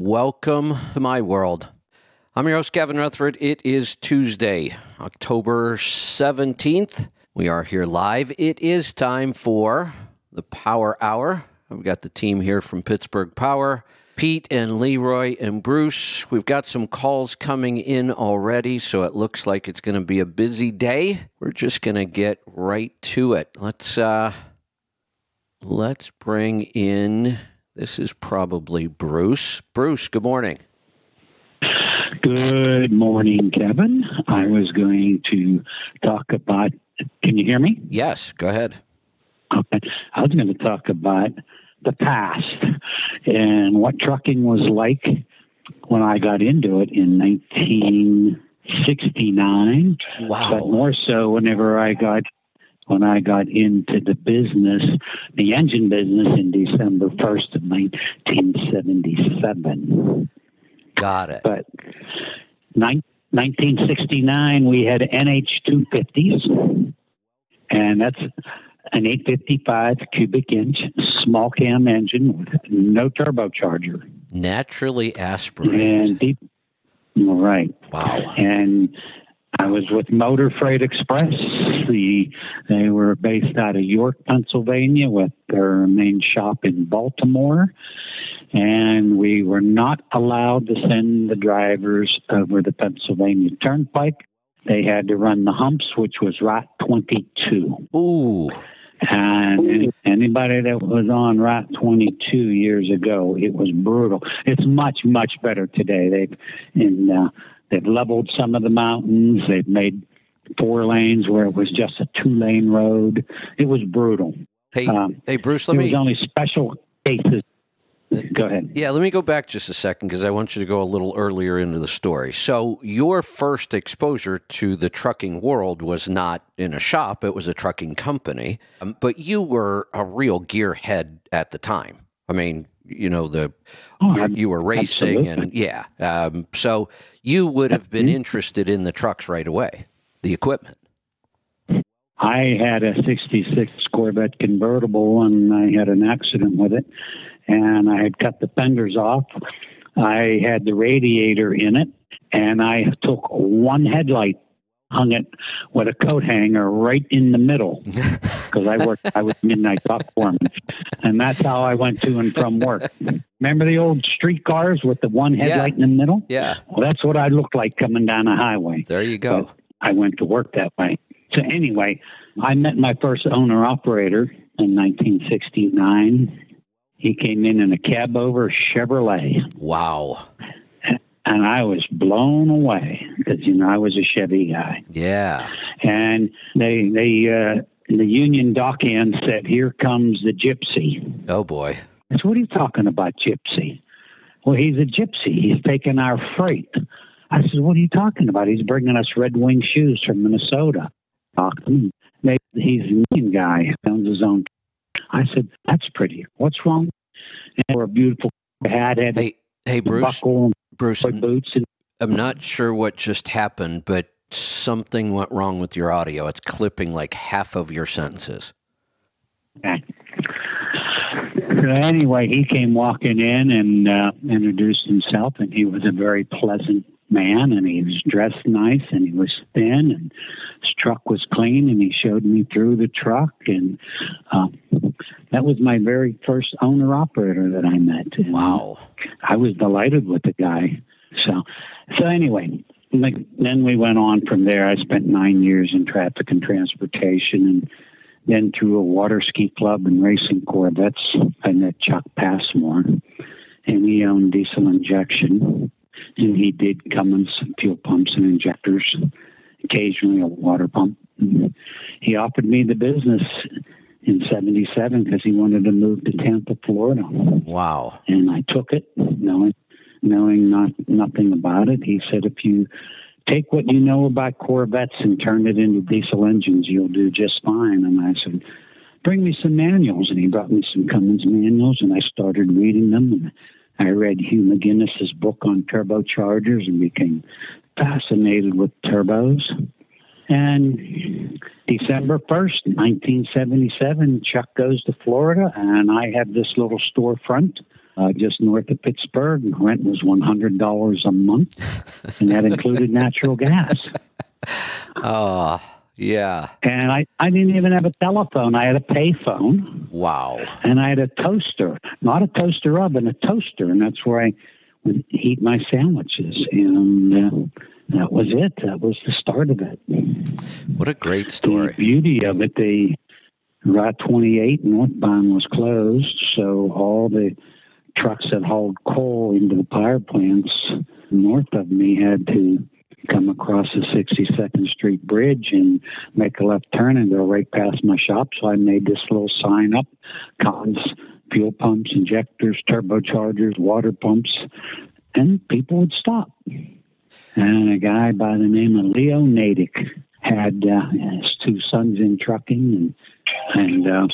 Welcome to my world. I'm your host, Kevin Rutherford. It is Tuesday, October 17th. We are here live. It is time for the Power Hour. I've got the team here from Pittsburgh Power. Pete and Leroy and Bruce. We've got some calls coming in already, so it looks like it's going to be a busy day. We're just going to get right to it. Let's uh let's bring in this is probably Bruce. Bruce, good morning. Good morning, Kevin. I was going to talk about. Can you hear me? Yes, go ahead. Okay. I was going to talk about the past and what trucking was like when I got into it in 1969. Wow. But more so whenever I got when I got into the business, the engine business in December 1st of 1977. Got it. But nine, 1969, we had NH250s, and that's an 855 cubic inch small cam engine with no turbocharger. Naturally aspirated. And deep, right. Wow. And I was with Motor Freight Express. The, they were based out of York, Pennsylvania, with their main shop in Baltimore. And we were not allowed to send the drivers over the Pennsylvania Turnpike. They had to run the humps, which was Route 22. Ooh. And anybody that was on Route 22 years ago, it was brutal. It's much, much better today. They've in uh, They've leveled some of the mountains. They've made four lanes where it was just a two lane road. It was brutal. Hey, um, hey, Bruce. Let it me. was only special cases. Go ahead. Yeah, let me go back just a second because I want you to go a little earlier into the story. So, your first exposure to the trucking world was not in a shop; it was a trucking company. Um, but you were a real gearhead at the time. I mean, you know the oh, you were racing absolutely. and yeah um, so you would have been interested in the trucks right away the equipment i had a 66 corvette convertible and i had an accident with it and i had cut the fenders off i had the radiator in it and i took one headlight hung it with a coat hanger right in the middle because I worked. I was midnight dock foreman, and that's how I went to and from work. Remember the old street cars with the one headlight yeah. in the middle? Yeah. Well, that's what I looked like coming down a highway. There you go. But I went to work that way. So anyway, I met my first owner operator in 1969. He came in in a cab over Chevrolet. Wow and I was blown away because you know I was a Chevy guy. Yeah. And they they uh, the Union Dockhand said, "Here comes the gypsy." Oh boy. I said, "What are you talking about, gypsy?" Well, he's a gypsy. He's taking our freight. I said, "What are you talking about? He's bringing us Red Wing shoes from Minnesota." They, he's a Union guy, owns his own. I said, "That's pretty. What's wrong?" And we're a beautiful hat. Had hey, hey, Bruce. Buckle, Bruce, boots and I'm not sure what just happened, but something went wrong with your audio. It's clipping like half of your sentences. Okay. So anyway, he came walking in and uh, introduced himself, and he was a very pleasant man, and he was dressed nice, and he was thin, and his truck was clean, and he showed me through the truck, and uh, that was my very first owner operator that I met. And Wow. I was delighted with the guy. So, so anyway, like, then we went on from there. I spent nine years in traffic and transportation, and then through a water ski club and racing Corvettes. I met Chuck Passmore, and he owned diesel injection, and he did Cummins fuel pumps and injectors, occasionally a water pump. He offered me the business in 77 because he wanted to move to Tampa, Florida. Wow. And I took it, knowing knowing not nothing about it. He said, if you take what you know about Corvettes and turn it into diesel engines, you'll do just fine. And I said, bring me some manuals. And he brought me some Cummins manuals, and I started reading them. And I read Hugh MacInnes's book on turbochargers and became fascinated with turbos. And December 1st, 1977, Chuck goes to Florida, and I have this little storefront uh, just north of Pittsburgh. And rent was $100 a month, and that included natural gas. Oh, yeah. And I, I didn't even have a telephone. I had a payphone. Wow. And I had a toaster, not a toaster oven, a toaster. And that's where I would heat my sandwiches. And uh, that was it. That was the start of it. What a great story. The beauty of it, the Route 28 northbound was closed. So all the trucks that hauled coal into the power plants north of me had to come across the 62nd Street Bridge and make a left turn and go right past my shop. So I made this little sign up cons, fuel pumps, injectors, turbochargers, water pumps, and people would stop. And a guy by the name of Leo Natick had uh, his two sons in trucking, and and uh,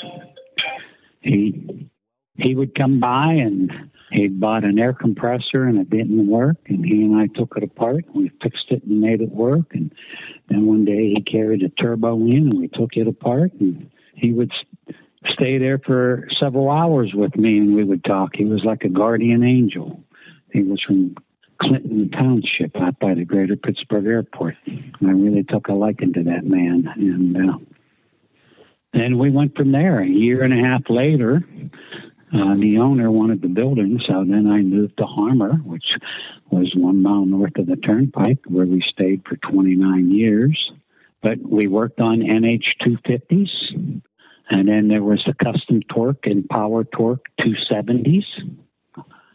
he he would come by and He'd bought an air compressor and it didn't work, and he and I took it apart. And we fixed it and made it work. And then one day he carried a turbo in, and we took it apart. And he would stay there for several hours with me, and we would talk. He was like a guardian angel. He was from Clinton Township, out by the Greater Pittsburgh Airport. And I really took a liking to that man, and. Uh, and we went from there. A year and a half later, uh, the owner wanted the building, so then I moved to Harmar, which was one mile north of the turnpike, where we stayed for 29 years. But we worked on NH 250s, and then there was the custom torque and power torque 270s.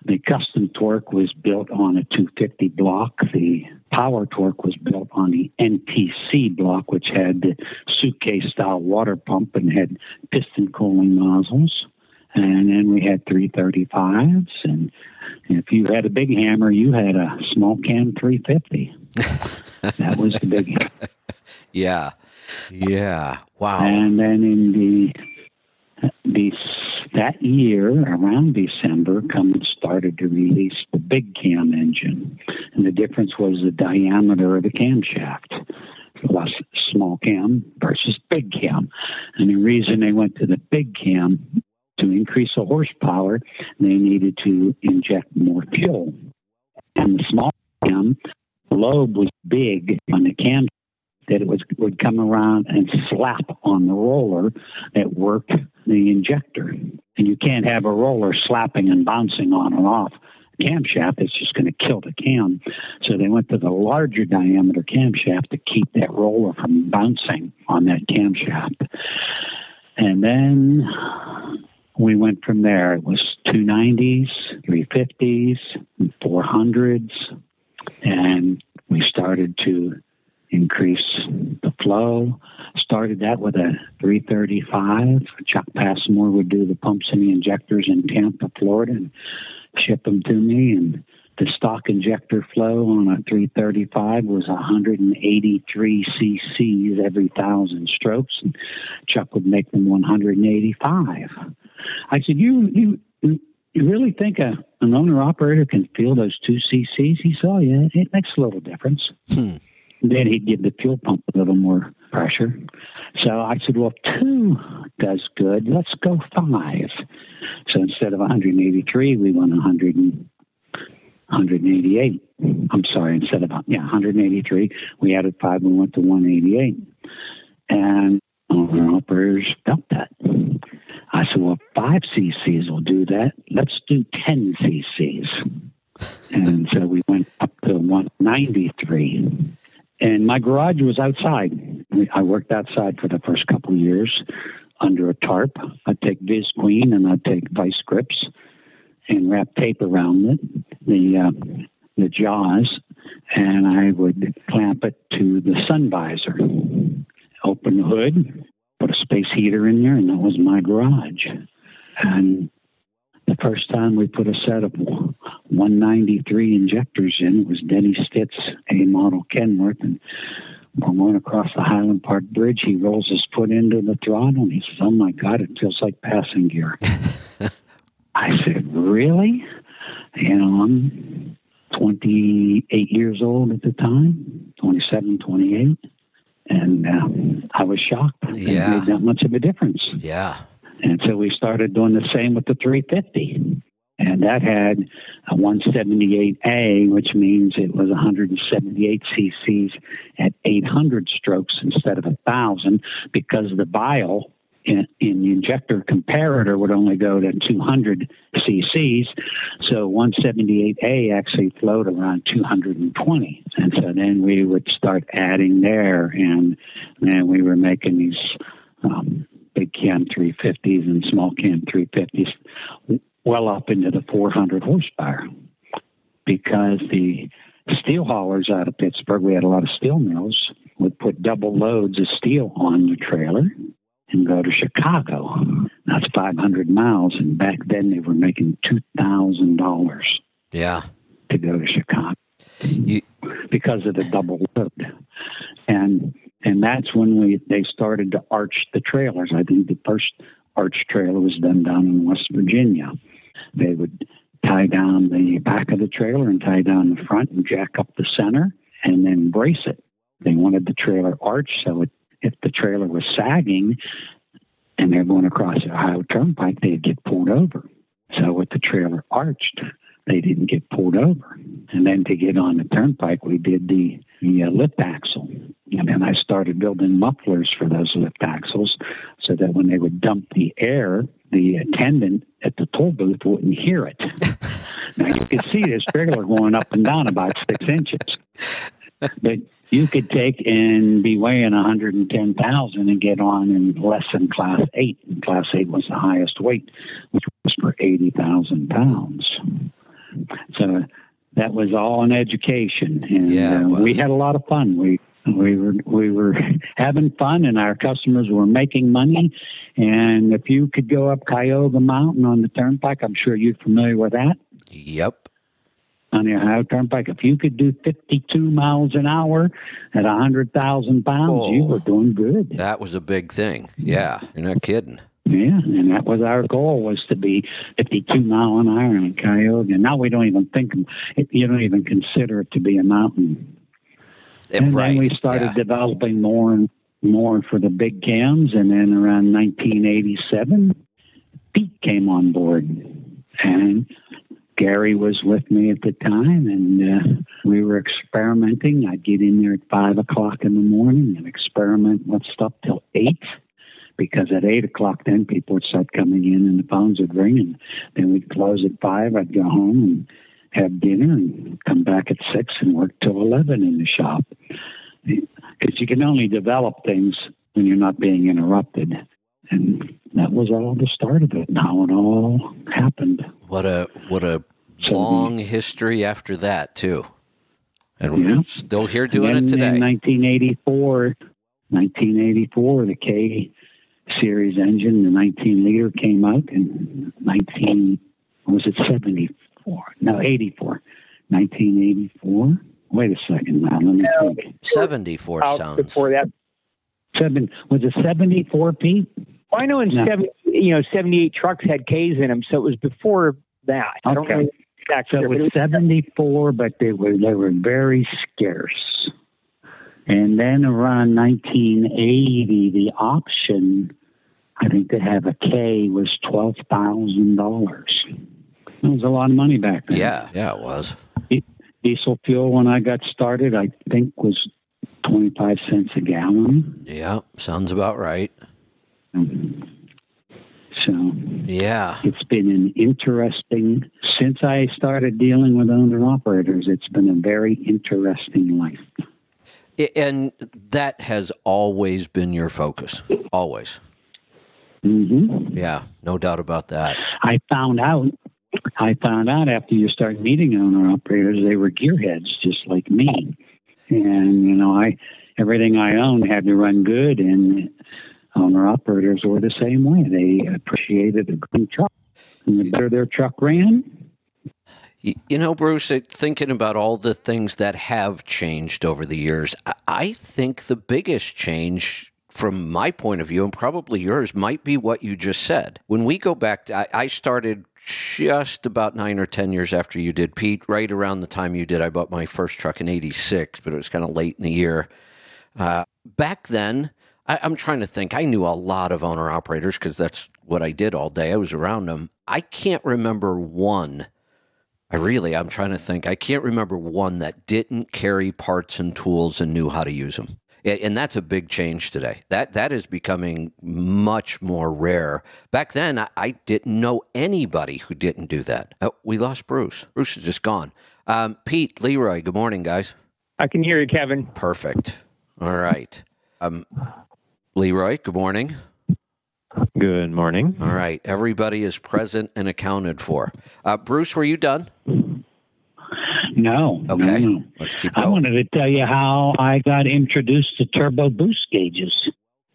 The custom torque was built on a 250 block. The power torque was built on the NTC block, which had the suitcase style water pump and had piston cooling nozzles and then we had 335s and if you had a big hammer you had a small cam 350 that was the big hammer. yeah. Yeah. Wow. And then in the the that year around december cummins started to release the big cam engine. And the difference was the diameter of the camshaft. Less small cam versus big cam. And the reason they went to the big cam to increase the horsepower, they needed to inject more fuel. And the small cam lobe was big on the cam that it was would come around and slap on the roller that worked the injector. And you can't have a roller slapping and bouncing on and off camshaft. It's just going to kill the cam. So they went to the larger diameter camshaft to keep that roller from bouncing on that camshaft. And then we went from there. It was 290s, 350s, 400s, and we started to increase the flow. Started that with a 335. Chuck Passmore would do the pumps and the injectors in Tampa, Florida, and ship them to me. And the stock injector flow on a 335 was 183 cc's every thousand strokes, and Chuck would make them 185. I said, "You you you really think a an owner operator can feel those two cc's?" He said, oh, "Yeah, it makes a little difference." Hmm. Then he'd give the fuel pump a little more pressure. So I said, "Well, two does good. Let's go five. So instead of 183, we went 100 and 188. I'm sorry, instead of yeah 183, we added five. We went to 188, and owner operators felt that. I said, well, five cc's will do that. Let's do 10 cc's. And so we went up to 193. And my garage was outside. I worked outside for the first couple years under a tarp. I'd take Visqueen and I'd take vice grips and wrap tape around it, the uh, the jaws, and I would clamp it to the sun visor. Open the hood, put a space heater in there, and that was my garage. And the first time we put a set of 193 injectors in, was Denny Stitz, A model Kenworth, and we're going across the Highland Park Bridge. He rolls his foot into the throttle, and he says, "Oh my God, it feels like passing gear." I said, "Really?" You know, I'm 28 years old at the time, 27, 28 and uh, I was shocked. Yeah, it made that much of a difference. Yeah, and so we started doing the same with the 350. and that had a 178A, which means it was 178 cc's at 800 strokes instead of 1,000 because the vial in, in, the injector comparator would only go to 200 cc's. So 178A actually flowed around 220. And so then we would start adding there, and then we were making these um, big cam 350s and small cam 350s well up into the 400 horsepower because the steel haulers out of Pittsburgh, we had a lot of steel mills, would put double loads of steel on the trailer and go to Chicago. That's 500 miles, and back then they were making $2,000. Yeah. To go to Chicago you... because of the double load, and and that's when we they started to arch the trailers. I think the first arch trailer was done down in West Virginia. They would tie down the back of the trailer and tie down the front and jack up the center and then brace it. They wanted the trailer arched so it, if the trailer was sagging and they're going across the Ohio Turnpike, they'd get pulled over. So with the trailer arched, they didn't get pulled over. And then to get on the turnpike, we did the, the uh, lift axle. And then I started building mufflers for those lift axles so that when they would dump the air, the attendant at the toll booth wouldn't hear it. now you could see this trailer going up and down about six inches. But you could take and be weighing 110,000 and get on in less than class eight. And class eight was the highest weight, which was for 80,000 pounds. So that was all an education, and yeah, uh, we had a lot of fun. We we were we were having fun, and our customers were making money. And if you could go up Cuyahoga Mountain on the turnpike, I'm sure you're familiar with that. Yep. On the Ohio Turnpike, if you could do 52 miles an hour at 100,000 pounds, oh, you were oh. doing good. That was a big thing. Yeah, you're not kidding. Yeah, and that was our goal was to be 52 mile an hour in Cuyahoga. Now we don't even think you don't even consider it to be a mountain. And right. then we started yeah. developing more and more for the big cams, and then around 1987, Pete came on board, and Gary was with me at the time, and uh, we were experimenting. I'd get in there at five o'clock in the morning and experiment with stuff till eight because at eight o'clock then people would start coming in and the phones would ring and then we'd close at five. I'd go home and have dinner and come back at six and work till eleven in the shop because you can only develop things when you're not being interrupted. And that was all the start of it and how it all happened. What a what a long history after that too. And yeah. we're still here doing it today. In 1984, 1984, the K series engine, the 19 liter came out in 19, was it 74? No, 84. 1984. Wait a second now. Let me think. 74 sounds. Before that. Seven, was it 74, Pete? Well, I know in no. seven, you know, 78 trucks had Ks in them, so it was before that. I don't know exactly. So it was 74, but they were, they were very scarce. And then around 1980, the option I think to have a K was twelve thousand dollars. It was a lot of money back then. Yeah, yeah, it was. Diesel fuel when I got started, I think was twenty five cents a gallon. Yeah, sounds about right. Mm-hmm. So yeah, it's been an interesting since I started dealing with owner operators. It's been a very interesting life. And that has always been your focus, always. Mm-hmm. Yeah, no doubt about that. I found out. I found out after you start meeting owner operators, they were gearheads just like me, and you know, I everything I owned had to run good, and owner operators were the same way. They appreciated a good truck, and the better their truck ran, you know, Bruce, thinking about all the things that have changed over the years, I think the biggest change from my point of view, and probably yours, might be what you just said. When we go back, to, I, started just about nine or 10 years after you did, Pete, right around the time you did. I bought my first truck in 86, but it was kind of late in the year. Uh, back then, I, I'm trying to think. I knew a lot of owner operators because that's what I did all day. I was around them. I can't remember one. I really, I'm trying to think. I can't remember one that didn't carry parts and tools and knew how to use them. And that's a big change today. That that is becoming much more rare. Back then, I, I didn't know anybody who didn't do that. Oh, we lost Bruce. Bruce is just gone. Um, Pete, Leroy. Good morning, guys. I can hear you, Kevin. Perfect. All right. Um, Leroy, good morning. Good morning. All right. Everybody is present and accounted for. Uh, Bruce, were you done? No. Okay. No, no. Let's keep I wanted to tell you how I got introduced to turbo boost gauges.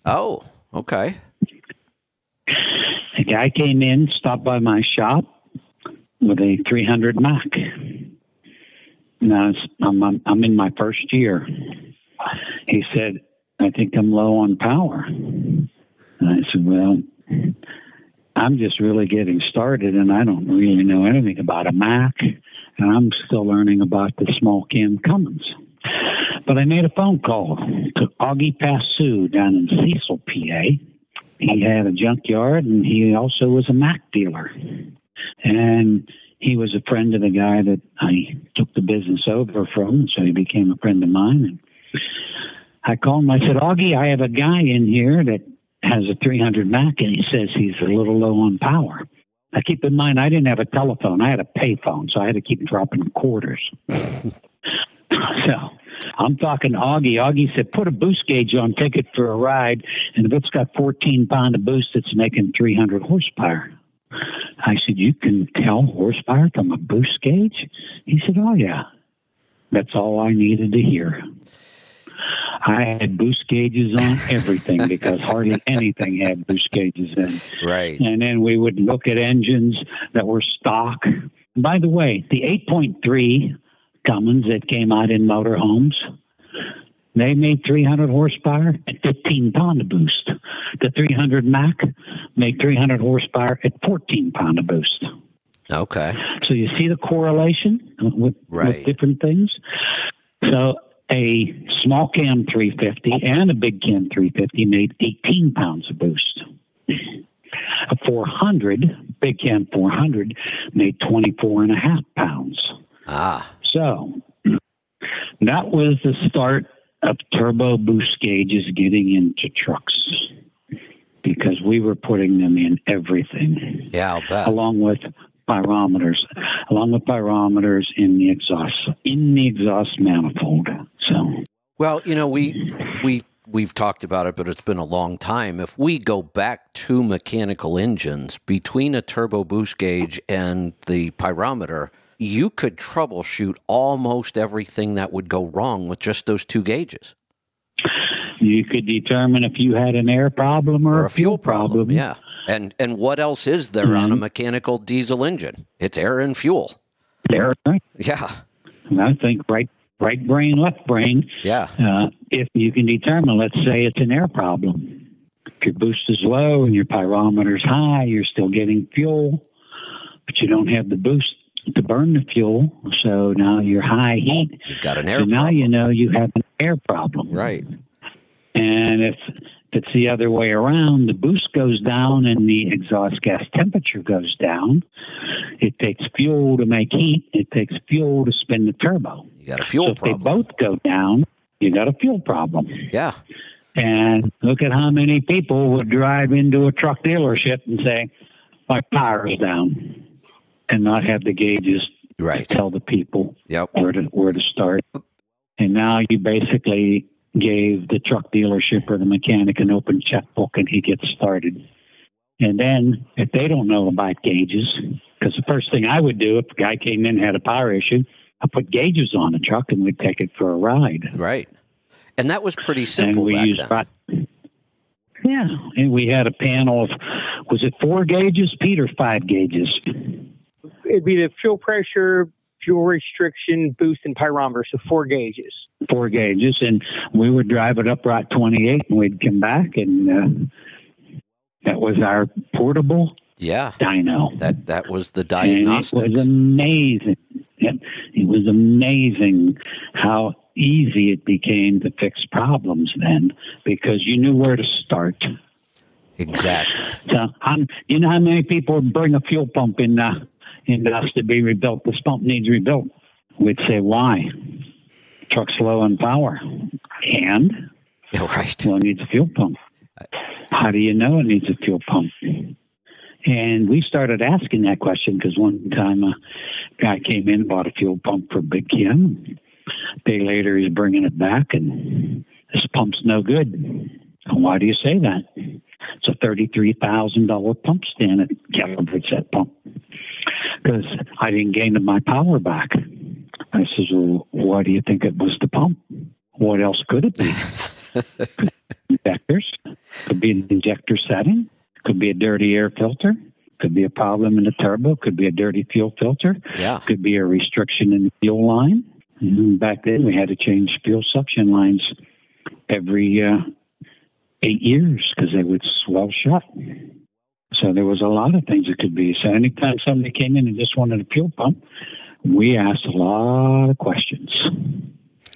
Oh, okay. A guy came in, stopped by my shop with a 300 Mack. Now I'm, I'm I'm in my first year. He said, "I think I'm low on power." And I said, "Well, I'm just really getting started, and I don't really know anything about a Mack, and I'm still learning about the small cam Cummins." But I made a phone call to Augie Passu down in Cecil, PA he had a junkyard and he also was a Mack dealer. And he was a friend of the guy that I took the business over from, so he became a friend of mine. And I called him. I said, Augie, I have a guy in here that has a 300 Mack, and he says he's a little low on power. Now, keep in mind, I didn't have a telephone. I had a payphone, so I had to keep dropping quarters. so I'm talking to Augie. Augie said, put a boost gauge on, take it for a ride, and if it's got 14 pound of boost, it's making 300 horsepower. I said, you can tell horsepower from a boost gauge? He said, oh, yeah. That's all I needed to hear. I had boost gauges on everything because hardly anything had boost gauges in. Right. And then we would look at engines that were stock. By the way, the 8.3 Cummins that came out in motorhomes, they made 300 horsepower at 15 pound of boost. The 300 Mack made 300 horsepower at 14 pound of boost. Okay. So you see the correlation with, Right. with different things. So a small cam 350 and a big cam 350 made 18 pounds of boost. A 400, big cam 400, made 24 and a half pounds. Ah, So that was the start of turbo boost gauges getting into trucks because we were putting them in everything yeah, along with pyrometers, along with pyrometers in the exhaust in the exhaust manifold. So Well, you know, we we we've talked about it, but it's been a long time. If we go back to mechanical engines between a turbo boost gauge and the pyrometer, you could troubleshoot almost everything that would go wrong with just those two gauges you could determine if you had an air problem or, or a fuel problem. Yeah. And and what else is there on a mechanical diesel engine? It's air and fuel. Right? Yeah. And I think right, right brain, left brain. Yeah. Uh, if you can determine, let's say it's an air problem. If your boost is low and your pyrometer's high, you're still getting fuel, but you don't have the boost to burn the fuel. So now you're high heat. You've got an air So now you know you have an air problem. Right. And if it's the other way around, the boost goes down and the exhaust gas temperature goes down. It takes fuel to make heat. It takes fuel to spin the turbo. You got a so fuel if they both go down, you got a fuel problem. Yeah. And look at how many people would drive into a truck dealership and say, "My power's down," and not have the gauges Right. tell the people Yep. where to where to start. And now you basically gave the truck dealership or the mechanic an open checkbook, and he gets started. And then if they don't know about gauges, because the first thing I would do if a guy came in and had a power issue, I put gauges on the truck and we'd take it for a ride. Right. And that was pretty simple. and simple we back used then. about yeah, and we had a panel of was it four gauges, Pete, or five gauges? It'd be the fuel pressure, fuel restriction, boost, and pyrometer. So four gauges. four gauges, and we would drive it up Route 28, and we'd come back, and uh, that was our portable Yeah. dyno. That that was the And it was amazing. It, it was amazing how easy it became to fix problems then because you knew where to start. Exactly. So, um, you know how many people bring a fuel pump in uh, in us to be rebuilt? This pump needs rebuilt. We'd say, why? Truck's low on power. And? Yeah, right. Well, it needs a fuel pump. How do you know it needs a fuel pump? And we started asking that question because one time a guy came in and bought a fuel pump for Big Cam. A day later, he's bringing it back, and this pump's no good. And Why do you say that? It's a thirty-three thousand dollar pump stand. It calibrates that pump because I didn't gain my power back. I says, "Well, why do you think it was the pump? What else could it be? injectors could be an injector setting, could be a dirty air filter, could be a problem in the turbo, could be a dirty fuel filter, Yeah. could be a restriction in the fuel line. And back then, we had to change fuel suction lines every uh, eight years because they would swell shut. So there was a lot of things it could be. So anytime somebody came in and just wanted a fuel pump, we asked a lot of questions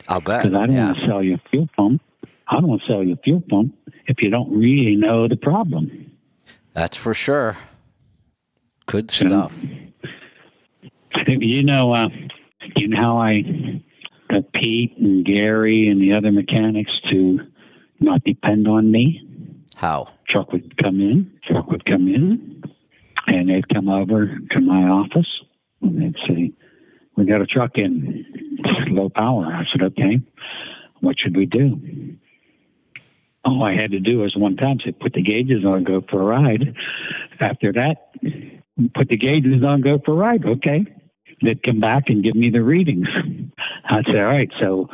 I'll bet. because I don't Yeah. want to sell you a fuel pump. I don't want to sell you a fuel pump if you don't really know the problem. That's for sure. Good stuff. You know, uh, you know how I got Pete and Gary and the other mechanics to not depend on me. How? Truck would come in, truck would come in, and they'd come over to my office and they'd say, "We got a truck in, low power." I said, "Okay, what should we do?" All I had to do was one time say, "Put the gauges on, go for a ride." After that, put the gauges on, go for a ride. Okay, they'd come back and give me the readings. I'd say, "All right, so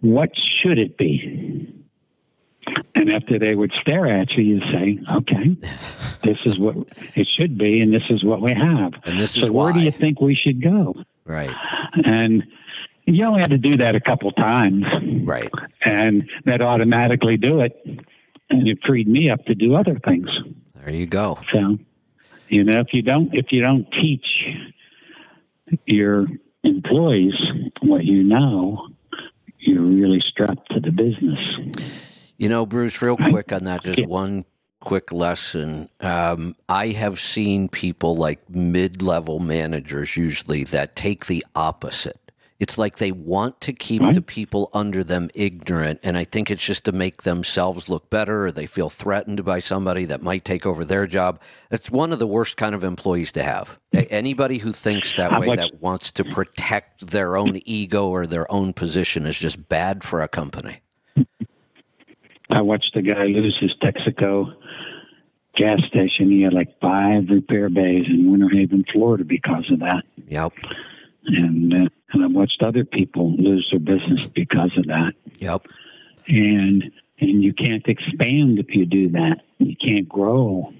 what should it be?" And after they would stare at you, you say, "Okay, this is what it should be, and this is what we have." And this so is where do you think we should go? Right. And you only had to do that a couple times, Right. and that automatically do it, and it freed me up to do other things. There you go. So, you know, if you don't if you don't teach your employees what you know, you're really strapped to the business. You know, Bruce, real quick on that, just one quick lesson. Um, I have seen people like mid level managers usually that take the opposite. It's like they want to keep Right. the people under them ignorant, and I think it's just to make themselves look better, or they feel threatened by somebody that might take over their job. It's one of the worst kind of employees to have. Anybody who thinks that way, much- that wants to protect their own ego or their own position, is just bad for a company. I watched the guy lose his Texaco gas station. He had like five repair bays in Winter Haven, Florida, because of that. Yep. And uh, and I watched other people lose their business because of that. Yep. And and you can't expand if you do that. You can't grow.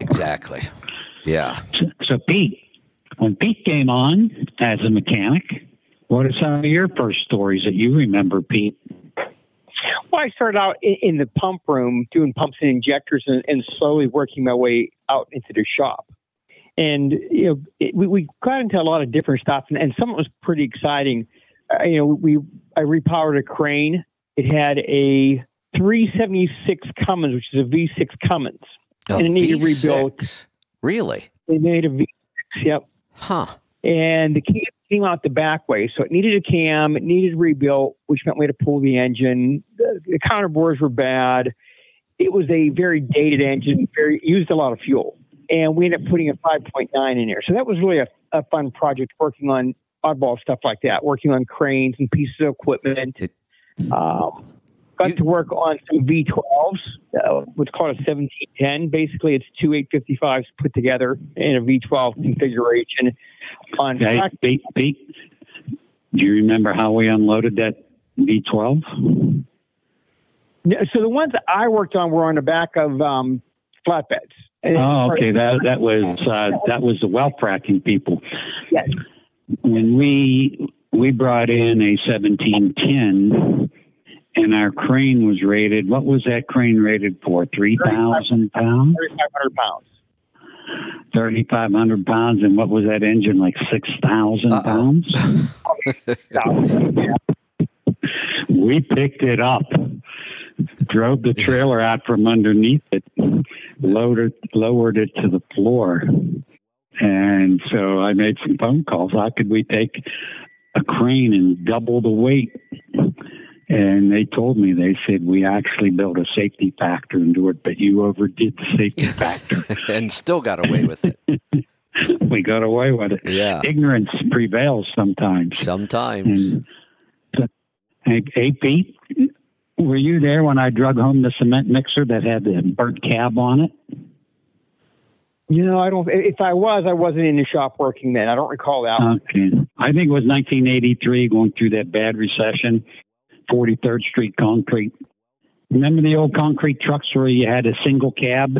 Exactly. Yeah. So, so Pete, when Pete came on as a mechanic, what are some of your first stories that you remember, Pete? Well, I started out in, in the pump room doing pumps and injectors and, and slowly working my way out into the shop. And, you know, it, we, we got into a lot of different stuff and, and some of it was pretty exciting. Uh, you know, we, I repowered a crane. It had a 376 Cummins, which is a V6 Cummins. A And it needed V6. rebuilt. Really? They made a V6, yep. Huh. and the cam came out the back way, so it needed a cam. It needed rebuilt, which meant we had to pull the engine. The, the counter bores were bad. It was a very dated engine, very used a lot of fuel, and we ended up putting a 5.9 in there. So that was really a, a fun project, working on oddball stuff like that, working on cranes and pieces of equipment. Um, got You- to work on some V12s, uh, what's called a 1710. Basically, it's two 855s put together in a V12 configuration. On Hey, Pete, Pete, do you remember how we unloaded that V12? So the ones I worked on were on the back of um, flatbeds. Oh, okay. That that was uh, that was the well fracking people. Yes. When we we brought in a 1710, and our crane was rated. What was that crane rated for? Three thousand pounds. 3,500 pounds. 3,500 pounds, and what was that engine like 6,000 Uh-oh. pounds? we picked it up, drove the trailer out from underneath it, loaded, lowered it to the floor. And so I made some phone calls. How could we take a crane and double the weight? And they told me, they said, we actually built a safety factor into it, but you overdid the safety factor. and still got away with it. we got away with it. Yeah. Ignorance prevails sometimes. Sometimes. And so, hey, hey, Pete, were you there when I drug home the cement mixer that had the burnt cab on it? You know, I don't. If I was, I wasn't in the shop working then. I don't recall that. one. Okay. I think it was 1983 going through that bad recession, 43rd Street concrete. Remember the old concrete trucks where you had a single cab,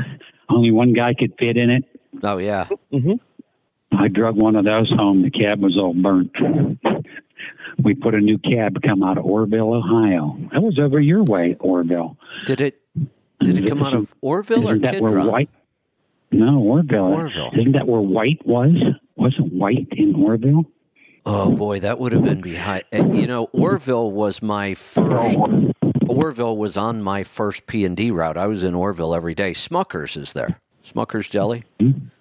only one guy could fit in it? Oh, yeah. Mm-hmm. I drug one of those home. The cab was all burnt. We put a new cab come out of Orrville, Ohio. That was over your way, Orrville. Did it did it come out of Orrville or Isn't that where Kidron? White? No, Orrville. Orrville. Isn't that where White was? Wasn't White in Orrville? Oh boy, that would have been behind. eh, You know, Orrville was my first. Orrville was on my first P and D route. I was in Orrville every day. Smuckers is there. Smuckers Jelly.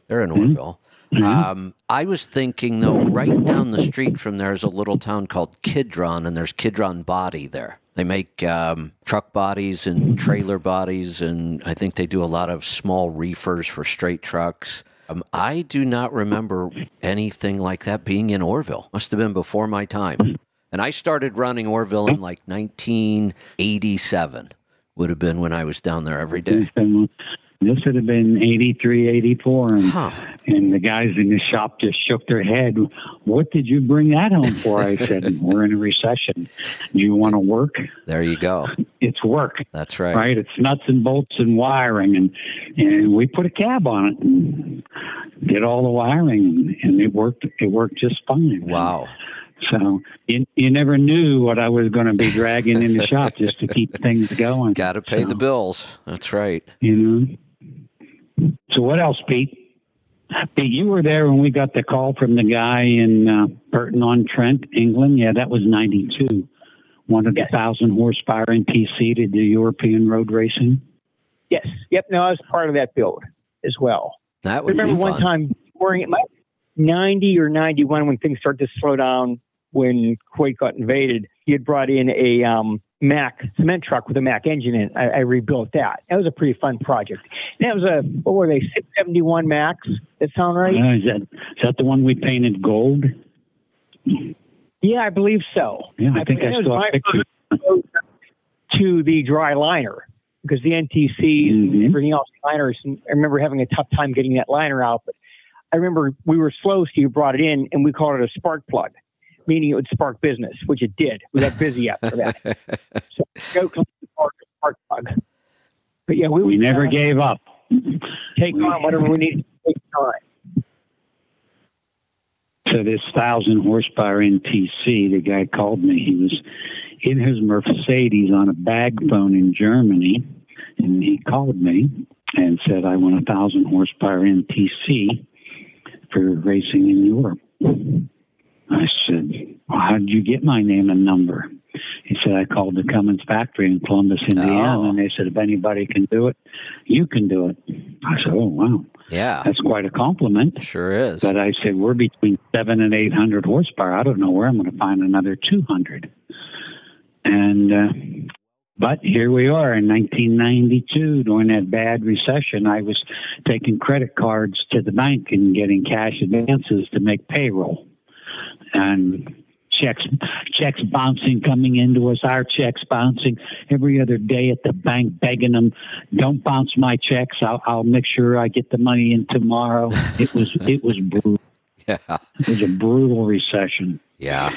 They're in Orrville. Um, I was thinking though, right down the street from there is a little town called Kidron, and there's Kidron Body there. They make um, truck bodies and trailer bodies, and I think they do a lot of small reefers for straight trucks. Um, I do not remember anything like that being in Orrville. Must have been before my time. And I started running Orrville in like 1987. Would have been when I was down there every day. This would have been 83, 84. And, Huh. and the guys in the shop just shook their head. What did you bring that home for? I said, We're in a recession. Do you want to work? There you go. It's work. That's right. right? It's nuts and bolts and wiring, and and we put a cab on it and did all the wiring, and it worked. It worked just fine. Wow. So you you never knew what I was going to be dragging in the shop just to keep things going. Got to pay So, the bills. That's right. You know. So what else, Pete? Pete, you were there when we got the call from the guy in uh, Burton on Trent, England. Yeah, that was '92. Wanted a thousand horsepower NTC to do European road racing. Yes. Yep. No, I was part of that build as well. That I remember be one time during it might 90 or 91 when things started to slow down when Kuwait got invaded. He had brought in a um, Mack cement truck with a Mack engine in it. I, I rebuilt that. That was a pretty fun project. And that was a, what were they, 671 Macks? That sound right? Uh, is that is that the one we painted gold? Yeah, I believe so. Yeah, I think I it saw a picture. to the dry liner because the NTC Mhm. and everything else liners. And I remember having a tough time getting that liner out, but I remember we were slow, so you brought it in, and we called it a spark plug, meaning it would spark business, which it did. We got busy after that. so go come spark, spark plug. But yeah, we, We would, never uh, gave up. take on whatever we needed to take on. So this thousand horsepower NTC, the guy called me. He was in his Mercedes on a bag phone in Germany, and he called me and said, "I want a thousand horsepower NTC for racing in Europe." I said, well, "How did you get my name and number?" He said, "I called the Cummins factory in Columbus, Indiana, Oh. and they said if anybody can do it, you can do it." I said, "Oh wow, yeah, that's quite a compliment." sure is. But I said, we're between seven and 800 horsepower. I don't know where I'm going to find another 200. And, uh, but here we are in 1992 during that bad recession. I was taking credit cards to the bank and getting cash advances to make payroll. And checks, checks bouncing coming into us, our checks bouncing every other day at the bank, begging them, don't bounce my checks. I'll, I'll make sure I get the money in tomorrow. It was, it was brutal. yeah, It was a brutal recession. yeah,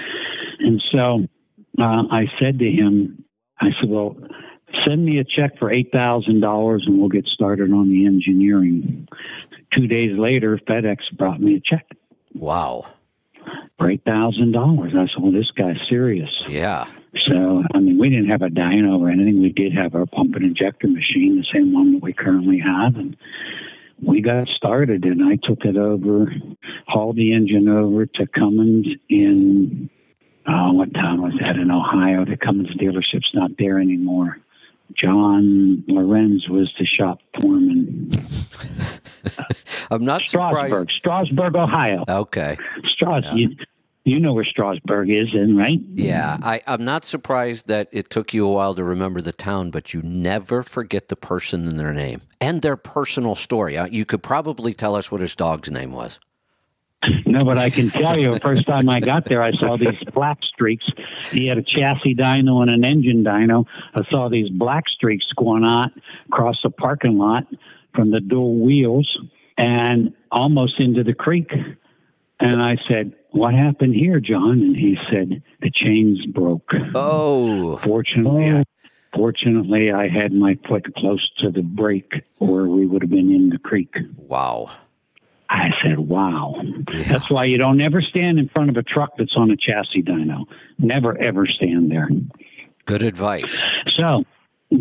And so uh, I said to him, I said, well, send me a check for $8,000 and we'll get started on the engineering. Two days later, FedEx brought me a check wow, for $8,000. I said, well, this guy's serious. yeah, So, I mean, we didn't have a dyno or anything. We did have our pump and injector machine, the same one that we currently have. And we got started, and I took it over, hauled the engine over to Cummins in oh, what town was that in Ohio? The Cummins dealership's not there anymore. John Lorenz was the shop foreman. I'm not Strasburg, surprised. Strasburg, Ohio. Okay. Straus, Yeah. you, you know where Strasburg is, then, right? Yeah, I, I'm not surprised that it took you a while to remember the town, but you never forget the person and their name and their personal story. Uh, You could probably tell us what his dog's name was. No, but I can tell you, the first time I got there, I saw these black streaks. He had a chassis dyno and an engine dyno. I saw these black streaks going on across the parking lot from the dual wheels and almost into the creek. And I said, What happened here, John? And he said, The chains broke. Oh, Fortunately, I, fortunately, I had my foot close to the brake, or we would have been in the creek. wow. I said, wow. Yeah. That's why you don't ever stand in front of a truck that's on a chassis dyno. Never, ever stand there. Good advice. So,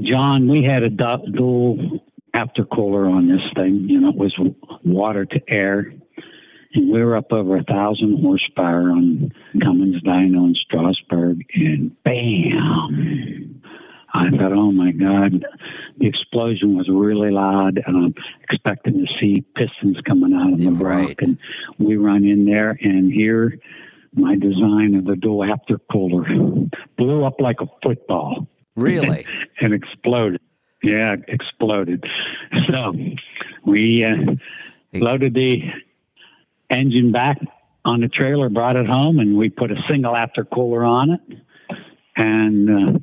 John, we had a du- dual aftercooler on this thing. You know, it was water to air. And we were up over a thousand horsepower on Cummins dyno in Strasburg. And bam! I thought, oh my God, the explosion was really loud, and I'm expecting to see pistons coming out of the Right. block. And we run in there, and here, my design of the dual after cooler blew up like a football Really? and exploded. Yeah, exploded. So we uh, loaded the engine back on the trailer, brought it home, and we put a single after cooler on it, and uh,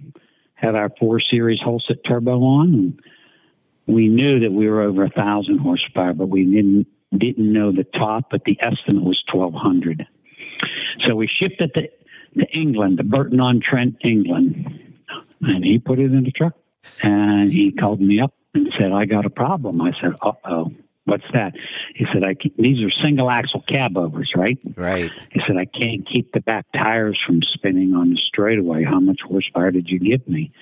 had our four series Holset turbo on. And we knew that we were over a thousand horsepower, but we didn't didn't know the top. But the estimate was twelve hundred. So we shipped it to, to England, to Burton on Trent, England, and he put it in the truck. And he called me up and said, "I got a problem." I said, "Uh oh." What's that? He said, I can, these are single axle cab overs, right? Right. He said, I can't keep the back tires from spinning on the straightaway. How much horsepower did you give me?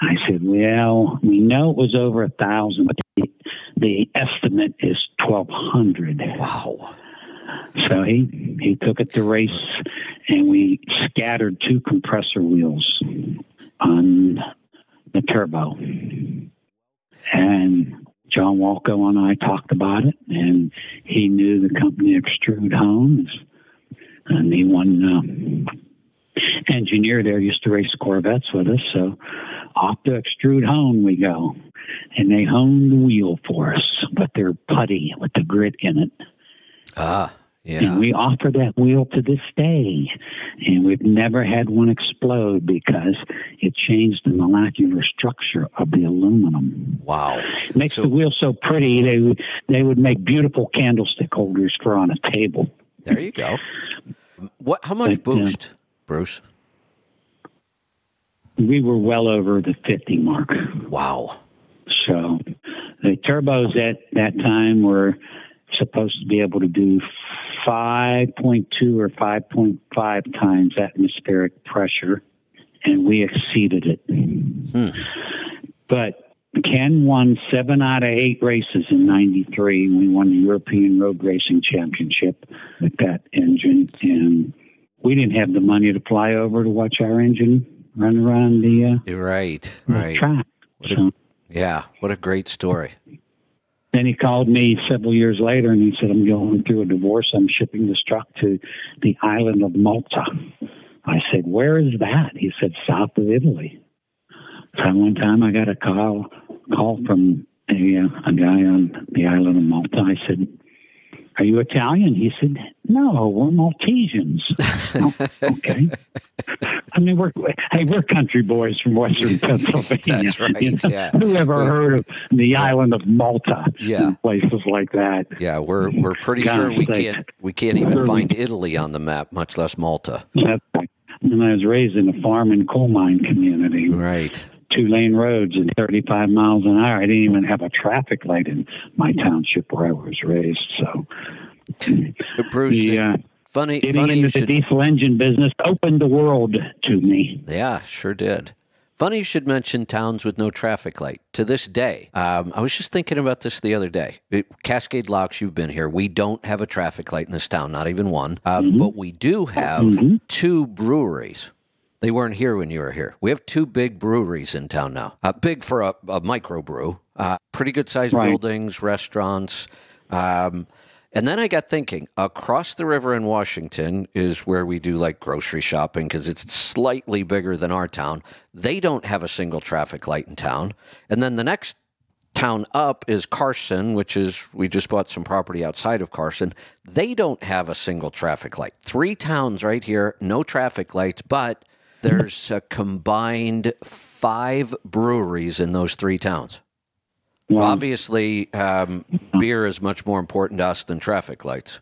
I said, Well, we know it was over a thousand, but the, the estimate is twelve hundred. Wow. So he he took it to race, and we scattered two compressor wheels on the turbo, and John Walco and I talked about it, and he knew the company Extrude Hone, and the one um, engineer there used to race Corvettes with us. So off to Extrude Hone we go, and they honed the wheel for us with their putty with the grit in it. Ah, And we offer that wheel to this day. And we've never had one explode because it changed the molecular structure of the aluminum. Wow. It makes So- the wheel so pretty, they, would- they would make beautiful candlestick holders for on a table. There you go. What? How much But, uh, boost, Bruce? We were well over the 50 mark. Wow. So the turbos at that time were supposed to be able to do 5.2 or 5.5 times atmospheric pressure, and we exceeded it. But Ken won seven out of eight races in 93. We won the European Road Racing Championship with that engine, and we didn't have the money to fly over to watch our engine run around the, uh, right. the Right. track. What a- So, Yeah. What a great story. Then he called me several years later and he said, I'm going through a divorce. I'm shipping this truck to the island of Malta. I said, Where is that? He said, South of Italy. So one time I got a call call from a, uh, a guy on the island of Malta. I said, Are you Italian? He said, No, we're Maltesians. "Oh, okay. I mean, we're hey, we're country boys from Western Pennsylvania. That's right, You know, yeah. Who ever heard of the island of Malta? Yeah. places like that. Yeah, we're we're pretty Gosh, sure we can't we can't even find Italy on the map, much less Malta. That's. And I was raised in a farm and coal mine community, Right. Two lane roads and 35 miles an hour. I didn't even have a traffic light in my township where I was raised. So, Bruce, the, uh, funny getting funny into the should diesel engine business opened the world to me. Yeah, sure did. Funny you should mention towns with no traffic light. To this day, um, I was just thinking about this the other day. It, Cascade Locks, you've been here. We don't have a traffic light in this town, not even one. Uh, Mm-hmm. But we do have two breweries. They weren't here when you were here. We have two big breweries in town now. Uh, big for a, a microbrew. Uh, pretty good sized Right. buildings, restaurants. Um, and then I got thinking across the river in Washington is where we do like grocery shopping because it's slightly bigger than our town. They don't have a single traffic light in town. And then the next town up is Carson, which is we just bought some property outside of Carson. They don't have a single traffic light. Three towns right here, no traffic lights, but there's a combined five breweries in those three towns. So obviously, um, beer is much more important to us than traffic lights.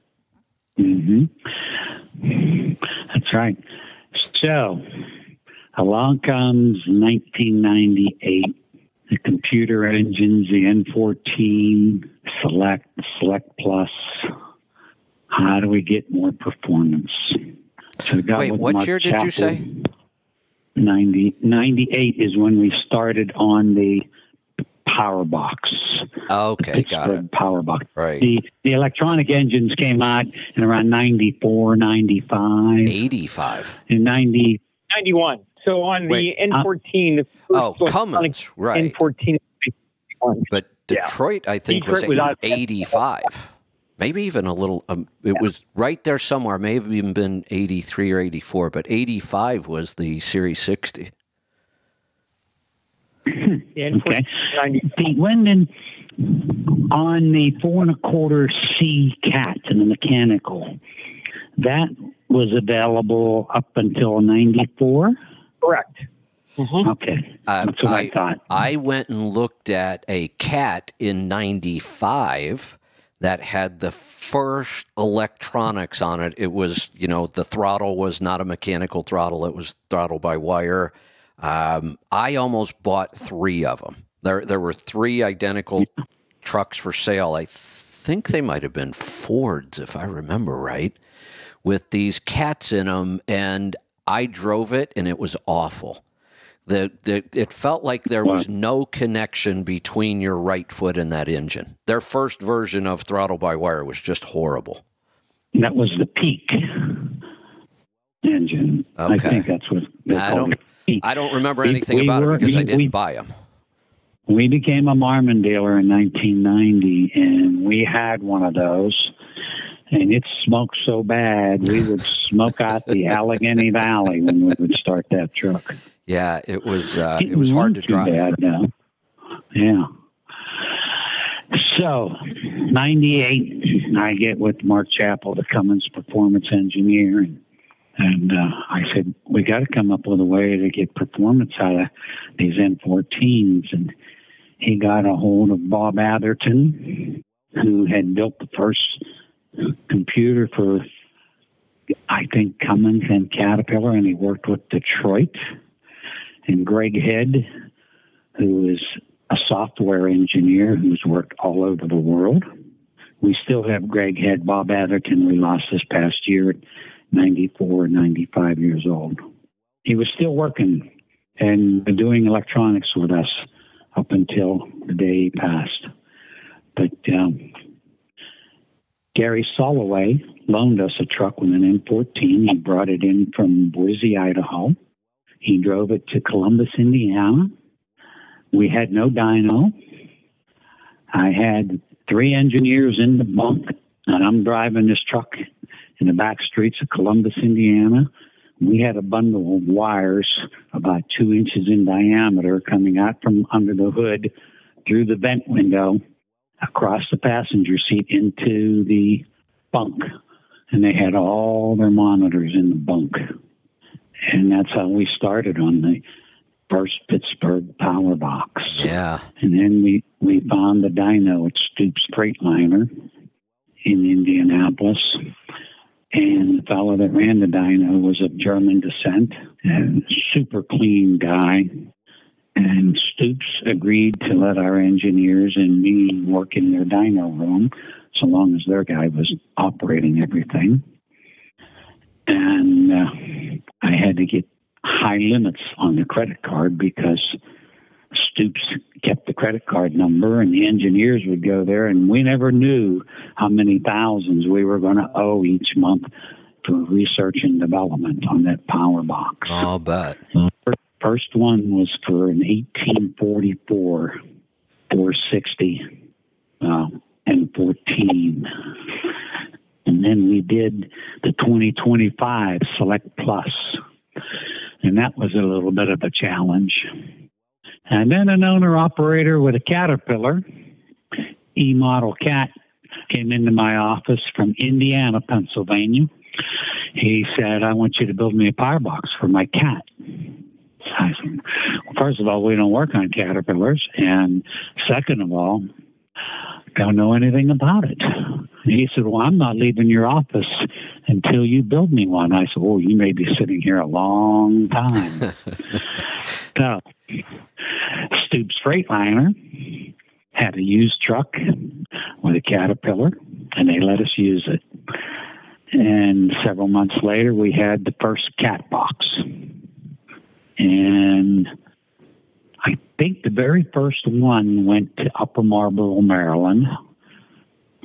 hmm That's right. So, along comes 1998. The computer engines, the N14, Select, Select Plus. How do we get more performance? So Wait, what year did you say? 90, 98 is when we started on the Power Box. Okay, got it. Pittsburgh Power Box. Right. The the electronic engines came out in around 94, 95, 85. and 90. 91. So on the Wait, uh, N14, the first Oh, electronic Cummins, right. N14 is 91. But Yeah. Detroit, I think, was, Detroit was out- 85. Maybe even a little, um, it was right there somewhere. May have even been 83 or 84, but 85 was the Series 60. Okay. 90. The when on the four and a quarter C cat and the mechanical, that was available up until 94. Correct. Mhm. Okay, Uh, that's what I, I- thought. I went and looked at a cat in 95 that had the first electronics on it. It was, you know, the throttle was not a mechanical throttle, it was throttle by wire. Um, I almost bought three of them. There, there were three identical trucks for sale. I think they might have been Fords, if I remember right, with these cats in them. And I drove it, and it was awful. The, the, it felt like there was no connection between your right foot and that engine. Their first version of throttle by wire was just horrible. That was the peak engine. I think that's what I don't- I don't remember anything we about were- it because I didn't we- buy them. We became a Marmon dealer in 1990, and we had one of those. And it smoked so bad, we would smoke out the Allegheny Valley when we would start that truck. Yeah, it was uh, it was hard to drive. Bad, no. Yeah. So, 98, I get with Mark Chappell, the Cummins performance engineer, and, and uh, I said, we got to come up with a way to get performance out of these N14s. And he got a hold of Bob Atherton, who had built the first computer for, I think, Cummins and Caterpillar, and he worked with Detroit. And Greg Head, who is a software engineer who's worked all over the world. We still have Greg Head, Bob Atherton, we lost this past year at 94 or 95 years old. He was still working and doing electronics with us up until the day he passed. But um, Gary Soloway loaned us a truck with an N14. He brought it in from Boise, Idaho. He drove it to Columbus, Indiana. We had no dyno. I had three engineers in the bunk, and I'm driving this truck in the back streets of Columbus, Indiana. We had a bundle of wires about two inches in diameter coming out from under the hood through the vent window across the passenger seat into the bunk. And they had all their monitors in the bunk. And that's how we started on the first Pittsburgh power box. Yeah. And then we, we found the dyno at Stoops Freightliner in Indianapolis. And the fellow that ran the dyno was of German descent and super clean guy. And Stoops agreed to let our engineers and me work in their dyno room so long as their guy was operating everything. And uh, I had to get high limits on the credit card because Stoops kept the credit card number and the engineers would go there and we never knew how many thousands we were going to owe each month for research and development on that power box. I'll bet. First one was for an 1844 460 uh, and 14. And then we did the 2025 Select Plus, and that was a little bit of a challenge. And then an owner operator with a Caterpillar E model cat came into my office from Indiana, Pennsylvania. He said, I want you to build me a power box for my cat. Well, first of all, we don't work on caterpillars. And second of all, don't know anything about it. And he said, Well, I'm not leaving your office until you build me one. I said, Oh, you may be sitting here a long time. so, Stoops Freightliner had a used truck with a Caterpillar, and they let us use it. And several months later, we had the first cat box. And I think the very first one went to Upper Marlboro, Maryland.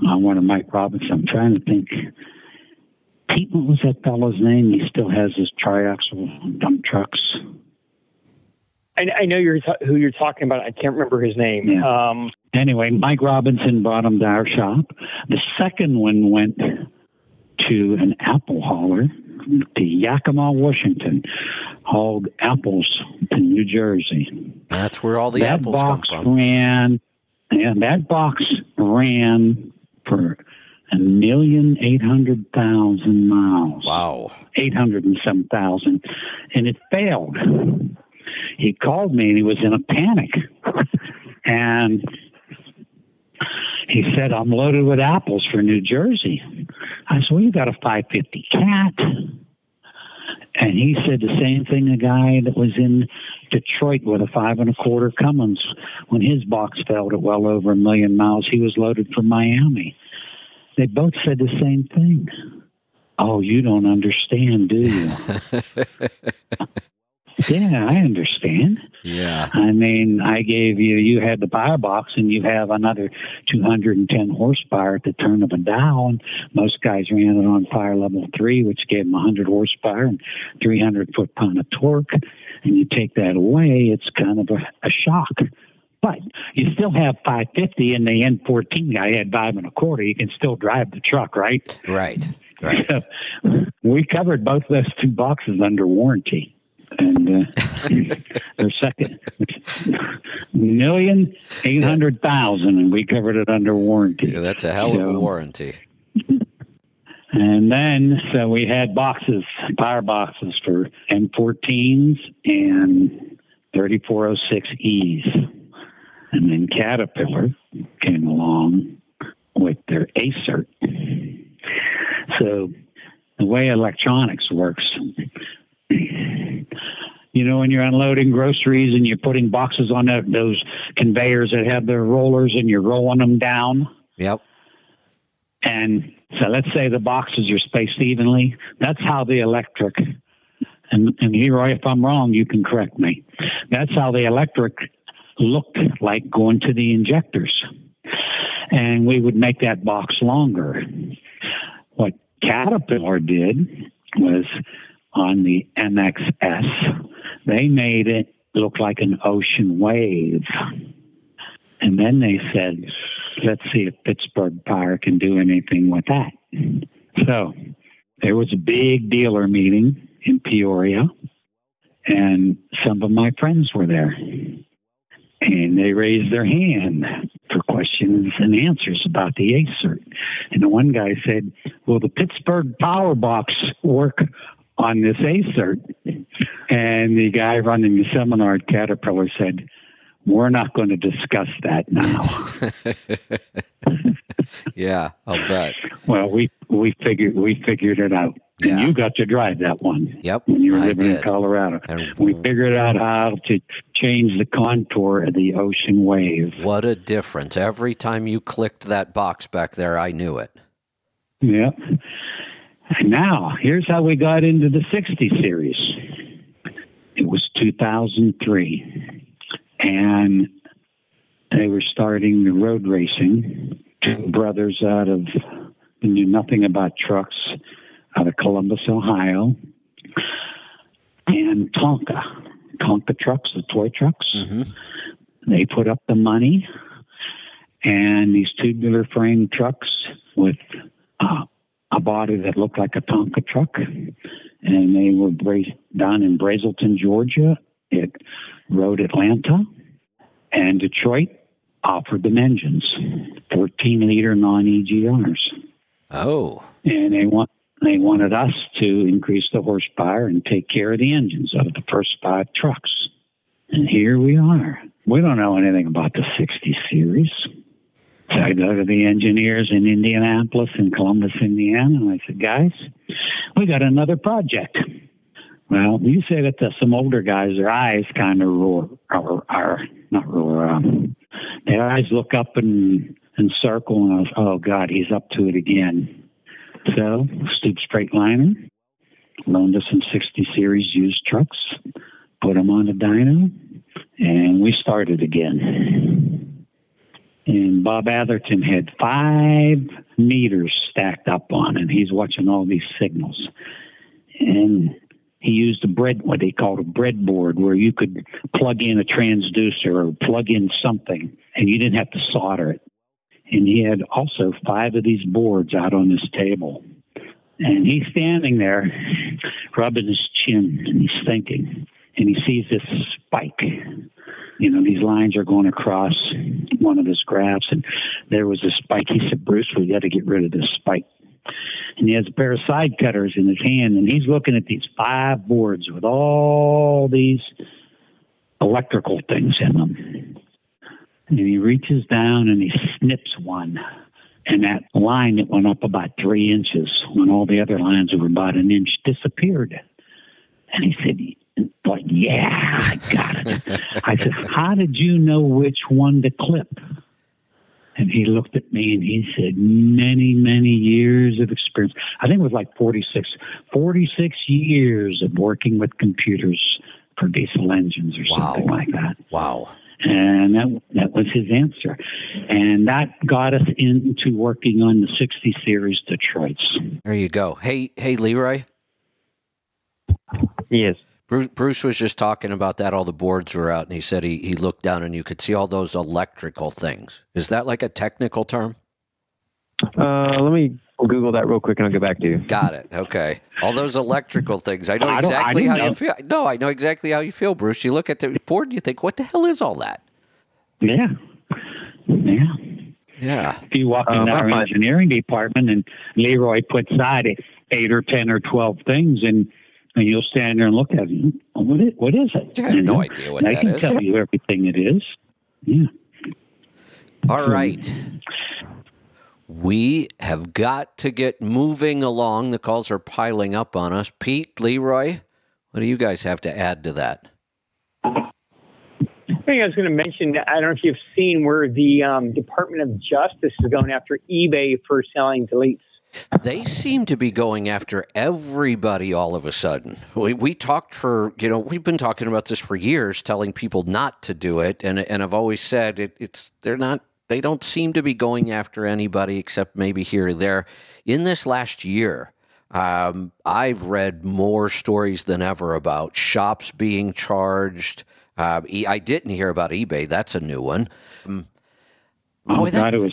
Uh, one of Mike Robinson. I'm trying to think. Pete, what was that fellow's name? He still has his triaxle dump trucks. I, I know you're who you're talking about. I can't remember his name. Yeah. Um, Anyway, Mike Robinson brought him to our shop. The second one went to an apple hauler to Yakima, Washington, hauled apples to New Jersey. That's where all the that apples come box from. ran, and that box ran for a million eight hundred thousand miles. Wow. Eight hundred and some thousand, and it failed. He called me and he was in a panic, and he said, "I'm loaded with apples for New Jersey." I said, "Well, you got a 550 cat." And he said the same thing. A guy that was in Detroit with a five and a quarter Cummins, when his box failed at well over a million miles, he was loaded from Miami. They both said the same thing. Oh, you don't understand, do you? yeah, I understand. Yeah. I mean, I gave you, you had the power box and you have another 210 horsepower at the turn of a dial. And most guys ran it on fire level three, which gave them 100 horsepower and 300 foot pound of torque. And you take that away, it's kind of a, a shock. But you still have 550 and the N14 guy had five and a quarter. You can still drive the truck, right? Right. Right. we covered both those two boxes under warranty and uh, their second million eight hundred thousand, and we covered it under warranty. Yeah, that's a hell of a warranty. And then so we had boxes, power boxes for N14s and 3406Es, and then Caterpillar came along with their Acert. So the way electronics works you know, when you're unloading groceries and you're putting boxes on that, those conveyors that have their rollers and you're rolling them down. Yep. And so let's say the boxes are spaced evenly. That's how the electric, and, and Leroy, if I'm wrong, you can correct me. That's how the electric looked like going to the injectors. And we would make that box longer. What Caterpillar did was on the MXS, they made it look like an ocean wave. And then they said, let's see if Pittsburgh Power can do anything with that. So there was a big dealer meeting in Peoria, and some of my friends were there. And they raised their hand for questions and answers about the ACERT. And the one guy said, Will the Pittsburgh Power Box work on this ACERT? And the guy running the seminar at Caterpillar said, We're not going to discuss that now. yeah, I'll bet. well, we we figured we figured it out. Yeah. And you got to drive that one Yep, when you were I living in. Colorado. And We figured out how to change the contour of the ocean wave. what a difference. Every time you clicked that box back there, I knew it. Yep. And now, here's how we got into the 60 series. It was 2003. And they were starting the road racing. Two brothers out of, knew nothing about trucks, out of Columbus, Ohio. And Tonka, Tonka trucks, the toy trucks. Mm-hmm. They put up the money, and these tubular frame trucks with uh, a body that looked like a Tonka truck, and they were bra- down in Braselton, Georgia, It Road Atlanta, and Detroit offered them engines, 14 liter non EGRs, Oh, and they want they wanted us to increase the horsepower and take care of the engines of the first five trucks. And here we are. We don't know anything about the 60 series. So I go to the engineers in Indianapolis and Columbus, Indiana, and I said, guys, we got another project. Well, you say that to some older guys, their eyes kind of roar, are not roar, um, their eyes look up and, and circle, and I was, oh God, he's up to it again. So, Stoops Freightliner loaned us some 60 series used trucks, put them on the dyno, and we started again. And Bob Atherton had five meters stacked up on, and he's watching all these signals. And he used a bread, what they called a breadboard, where you could plug in a transducer or plug in something, and you didn't have to solder it. And he had also five of these boards out on his table. And he's standing there, rubbing his chin, and he's thinking. And he sees this spike. You know, these lines are going across one of his graphs, and there was a spike. He said, Bruce, we got to get rid of this spike. And he has a pair of side cutters in his hand, and he's looking at these five boards with all these electrical things in them. And he reaches down and he snips one. And that line that went up about three inches when all the other lines were about an inch disappeared. And he said, like, yeah, I got it. I said, how did you know which one to clip? And he looked at me and he said, many, many years of experience. I think it was like 46, 46 years of working with computers for diesel engines or Wow. something like that. wow. And that, that was his answer. And that got us into working on the 60 series Detroits. There you go. Hey, hey, Leroy. Yes. Bruce, Bruce was just talking about that. All the boards were out, and he said he, he looked down and you could see all those electrical things. Is that like a technical term? Uh, let me Google that real quick and I'll get back to you. Got it. Okay. All those electrical things. I know I don't- I exactly didn't how you feel. No, I know exactly how you feel, Bruce. You look at the board and you think, what the hell is all that? Yeah. Yeah. Yeah. If you walk in Um, our engineering department and Leroy puts side eight or 10 or 12 things and and you'll stand there and look at it. What is, what is it? I have You no know? idea what that is. I can is. tell you everything it is. Yeah. All right. We have got to get moving along. The calls are piling up on us. Pete, Leroy, what do you guys have to add to that? I think I was going to mention. I don't know if you've seen where the um, Department of Justice is going after eBay for selling deletes. They seem to be going after everybody all of a sudden. We, we talked for, you know, we've been talking about this for years, telling people not to do it. And, and I've always said it, it's, they're not, they don't seem to be going after anybody except maybe here or there. In this last year, um, I've read more stories than ever about shops being charged. Uh, I didn't hear about eBay. That's a new one. Um, Oh, Boy, that- God, it was,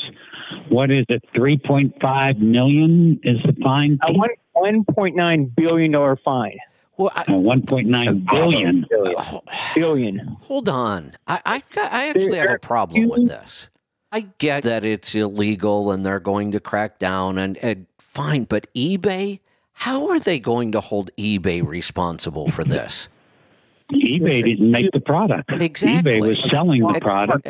what is it? 3.5 million is the fine? A one one point nine billion dollar fine. well, I, Uh, 1.9 billion. oh, Billion. Hold on. I I, got, I actually have a problem with this. I get that it's illegal and they're going to crack down and, and fine, but eBay, how are they going to hold eBay responsible for this? eBay didn't make the product. Exactly. eBay was selling the It- product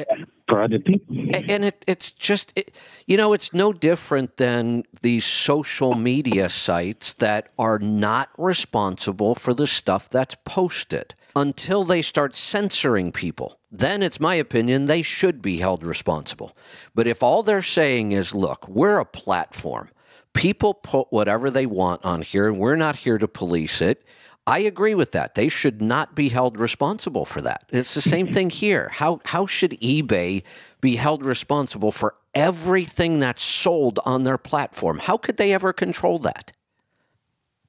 And it, it's just, it, you know, it's no different than these social media sites that are not responsible for the stuff that's posted until they start censoring people. Then it's my opinion they should be held responsible. But if all they're saying is, look, we're a platform, people put whatever they want on here, and we're not here to police it. I agree with that. They should not be held responsible for that. It's the same thing here. How how should eBay be held responsible for everything that's sold on their platform? How could they ever control that?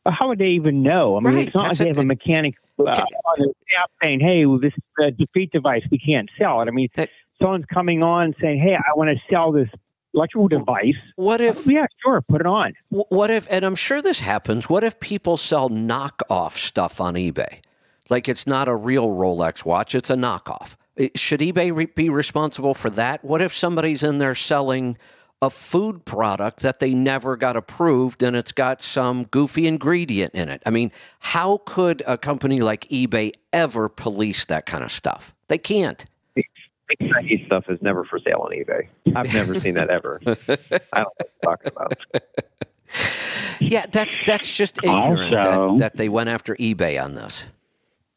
How would they even know? I mean, Right, it's not like they have a mechanic uh, on the app saying, "Hey, well, this is a defeat device. We can't sell it." I mean, That- someone's coming on saying, "Hey, I want to sell this electrical device." What if yeah, sure, put it on. What if, and I'm sure this happens, what if people sell knockoff stuff on eBay? Like it's not a real Rolex watch, it's a knockoff. Should eBay re- be responsible for that? What if somebody's in there selling a food product that they never got approved and it's got some goofy ingredient in it? I mean, how could a company like eBay ever police that kind of stuff? They can't. Chinese stuff is never for sale on eBay. I've never seen that ever. I don't know what you're talking about. Yeah, that's that's just ignorant that, Also- that they went after eBay on this.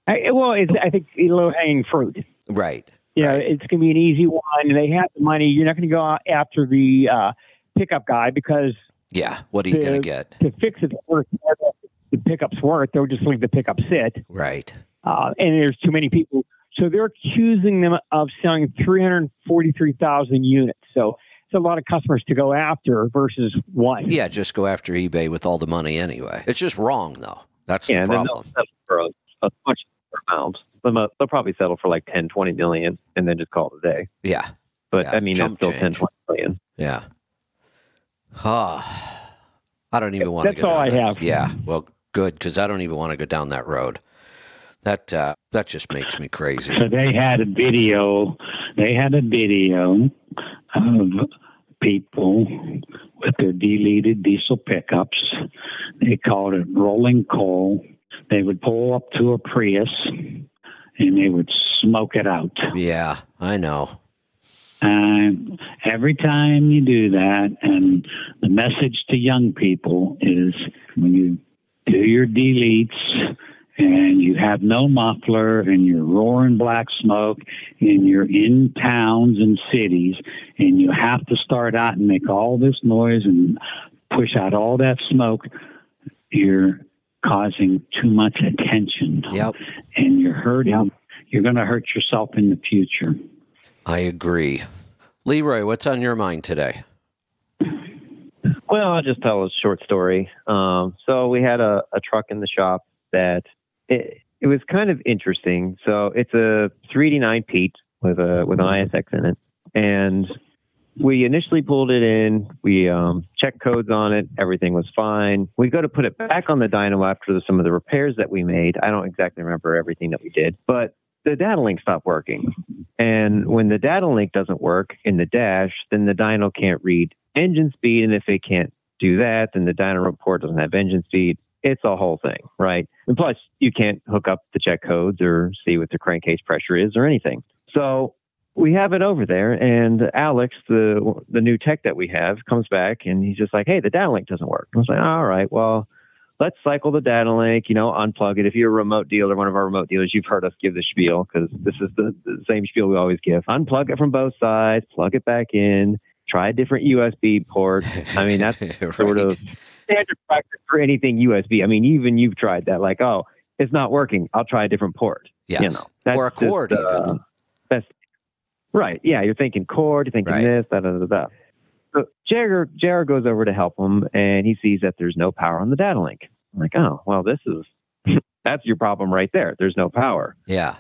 I, well, it's, I think low hanging fruit. Right. Yeah, Right. it's going to be an easy one. They have the money. You're not going to go out after the uh, pickup guy because Yeah. What are you going to to- get? to fix it worth the pickup's worth, they'll just leave the pickup sit. Right. uh, and there's too many people. So they're accusing them of selling 343,000 units. So it's a lot of customers to go after versus one. Yeah, just go after eBay with all the money anyway. It's just wrong, though. That's Yeah, the then they'll problem. settle for a, a much amount. They'll, they'll probably settle for like 10, 20 million and then just call it a day. Yeah, But Yeah, I mean, that's still change. 10, 20 million. yeah. Ah, I don't even want That's to go all down I that- have. Yeah, well, good because I don't even want to go down that road. That uh, that just makes me crazy. So they had a video. They had a video of people with their deleted diesel pickups. They called it rolling coal. They would pull up to a Prius and they would smoke it out. Yeah, I know. And every time you do that, and the message to young people is when you do your deletes and you have no muffler and you're roaring black smoke and you're in towns and cities and you have to start out and make all this noise and push out all that smoke, you're causing too much attention Yep, and you're hurting. You're going to hurt yourself in the future. I agree. Leroy, what's on your mind today? Well, I'll just tell a short story. Um, so we had a, a truck in the shop that it, it was kind of interesting. So it's a 3D9 Pete with a with an ISX in it, and we initially pulled it in. We um, checked codes on it. Everything was fine. We go to put it back on the dyno after some of the repairs that we made. I don't exactly remember everything that we did, but the data link stopped working. And when the data link doesn't work in the dash, then the dyno can't read engine speed. And if it can't do that, then the dyno report doesn't have engine speed. It's a whole thing, right? And plus, you can't hook up the check codes or see what the crankcase pressure is or anything. So we have it over there, and Alex, the the new tech that we have, comes back and he's just like, "Hey, the data link doesn't work." I was like, "All right, well." Let's cycle the data link, you know, unplug it. If you're a remote dealer, one of our remote dealers, you've heard us give the spiel because this is the, the same spiel we always give. Unplug it from both sides, plug it back in, try a different USB port. I mean, that's sort of standard practice for anything USB. I mean, even you've tried that. Like, oh, it's not working. I'll try a different port. yes. You know, that's or a just, cord, uh. That's right. Yeah, you're thinking cord. You're thinking Right. this. Da da da da. So Jagger Jagger goes over to help him, and he sees that there's no power on the data link. I'm like, oh, well, this is that's your problem right there. There's no power. Yeah.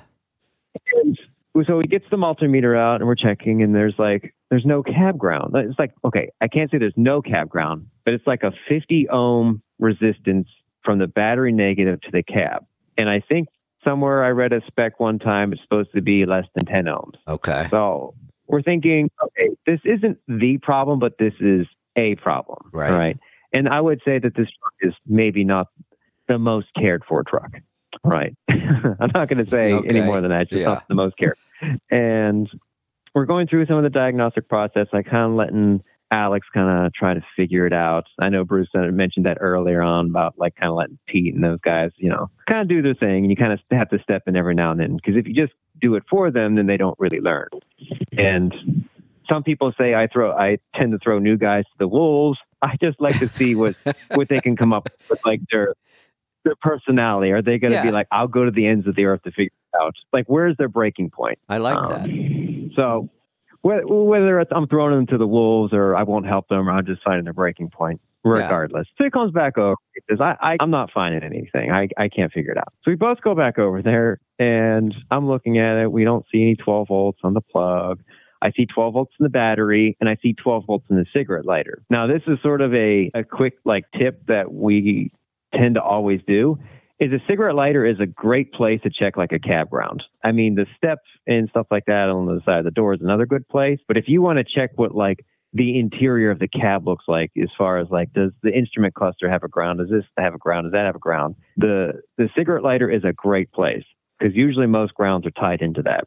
And so he gets the multimeter out and we're checking and there's like there's no cab ground. It's like okay, I can't say there's no cab ground, but it's like a 50 ohm resistance from the battery negative to the cab. And I think somewhere I read a spec one time it's supposed to be less than 10 ohms. Okay. So we're thinking, okay, this isn't the problem, but this is a problem. Right. Right. And I would say that this truck is maybe not the most cared for truck. Right. I'm not going to say any more than that. It's just Yeah. not the most cared. And we're going through some of the diagnostic process. I kind of letting Alex kind of try to figure it out. I know Bruce mentioned that earlier on about like kind of letting Pete and those guys, you know, kind of do their thing. And you kind of have to step in every now and then because if you just do it for them, then they don't really learn. And some people say I throw, I tend to throw new guys to the wolves. I just like to see what what they can come up with, like their their personality? Are they going to Yeah. be like, I'll go to the ends of the earth to figure it out? Like, where's their breaking point? I like Um, that. So whether, I'm throwing them to the wolves or I won't help them or I'm just finding a breaking point, regardless. So he comes back over. He says, I, I, I'm not finding anything. I, I can't figure it out. So we both go back over there and I'm looking at it. We don't see any 12 volts on the plug. I see 12 volts in the battery and I see 12 volts in the cigarette lighter. Now, this is sort of a, a quick like tip that we tend to always do is a cigarette lighter is a great place to check like a cab ground. I mean, the steps and stuff like that on the side of the door is another good place. But if you want to check what like the interior of the cab looks like, as far as like does the instrument cluster have a ground? Does this have a ground? Does that have a ground? The the cigarette lighter is a great place because usually most grounds are tied into that.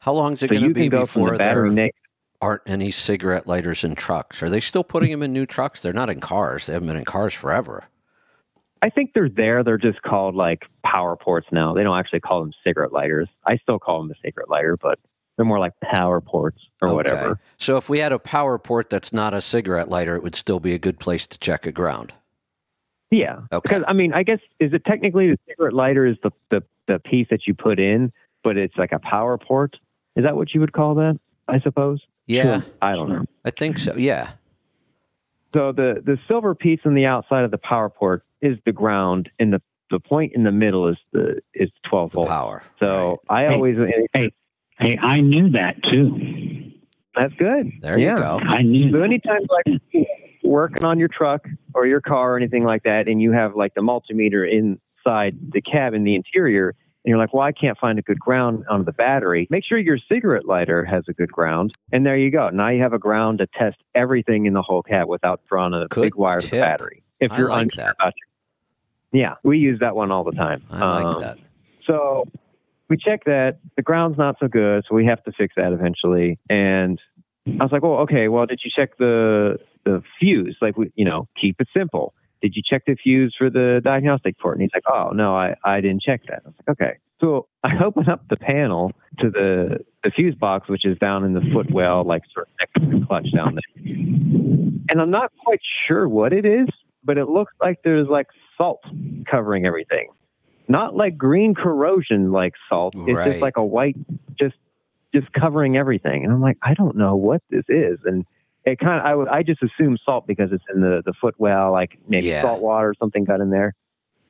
How long is it So going to be go before the there neck. aren't any cigarette lighters in trucks? Are they still putting them in new trucks? They're not in cars. They haven't been in cars forever. I think they're there. They're just called like power ports now. They don't actually call them cigarette lighters. I still call them a cigarette lighter, but they're more like power ports or Okay. whatever. So if we had a power port that's not a cigarette lighter, it would still be a good place to check a ground. Yeah. Okay. Because I mean, I guess is it technically the cigarette lighter is the, the the piece that you put in, but it's like a power port. Is that what you would call that? I suppose. Yeah, I don't know. I think so. Yeah. So the the silver piece on the outside of the power port is the ground, and the the point in the middle is the is 12 The volts. power. So I Hey, always Hey, hey, I knew that too. that's good. There yeah. you go. I knew. So anytime like working on your truck or your car or anything like that, and you have like the multimeter inside the cab in the interior, and you're like, well, I can't find a good ground on the battery. Make sure your cigarette lighter has a good ground, and there you go. Now you have a ground to test everything in the whole cab without drawing a Good big wire to the battery. If I you're like unsure that. about your, yeah, we use that one all the time. I like Um, that. so we check that the ground's not so good, so we have to fix that eventually. And I was like, well, okay, well, did you check the the fuse? Like, we, you know, keep it simple. Did you check the fuse for the diagnostic port? And he's like, oh no, I, I didn't check that. I was like, okay. So I open up the panel to the the fuse box, which is down in the footwell, like sort of next to the clutch down there. And I'm not quite sure what it is, but it looks like there's like salt covering everything not like green corrosion like salt. It's Right. just like a white, just just covering everything. And I'm like, I don't know what this is. And it kind of, I, would- I just assume salt because it's in the the footwell, like maybe Yeah. salt water or something got in there.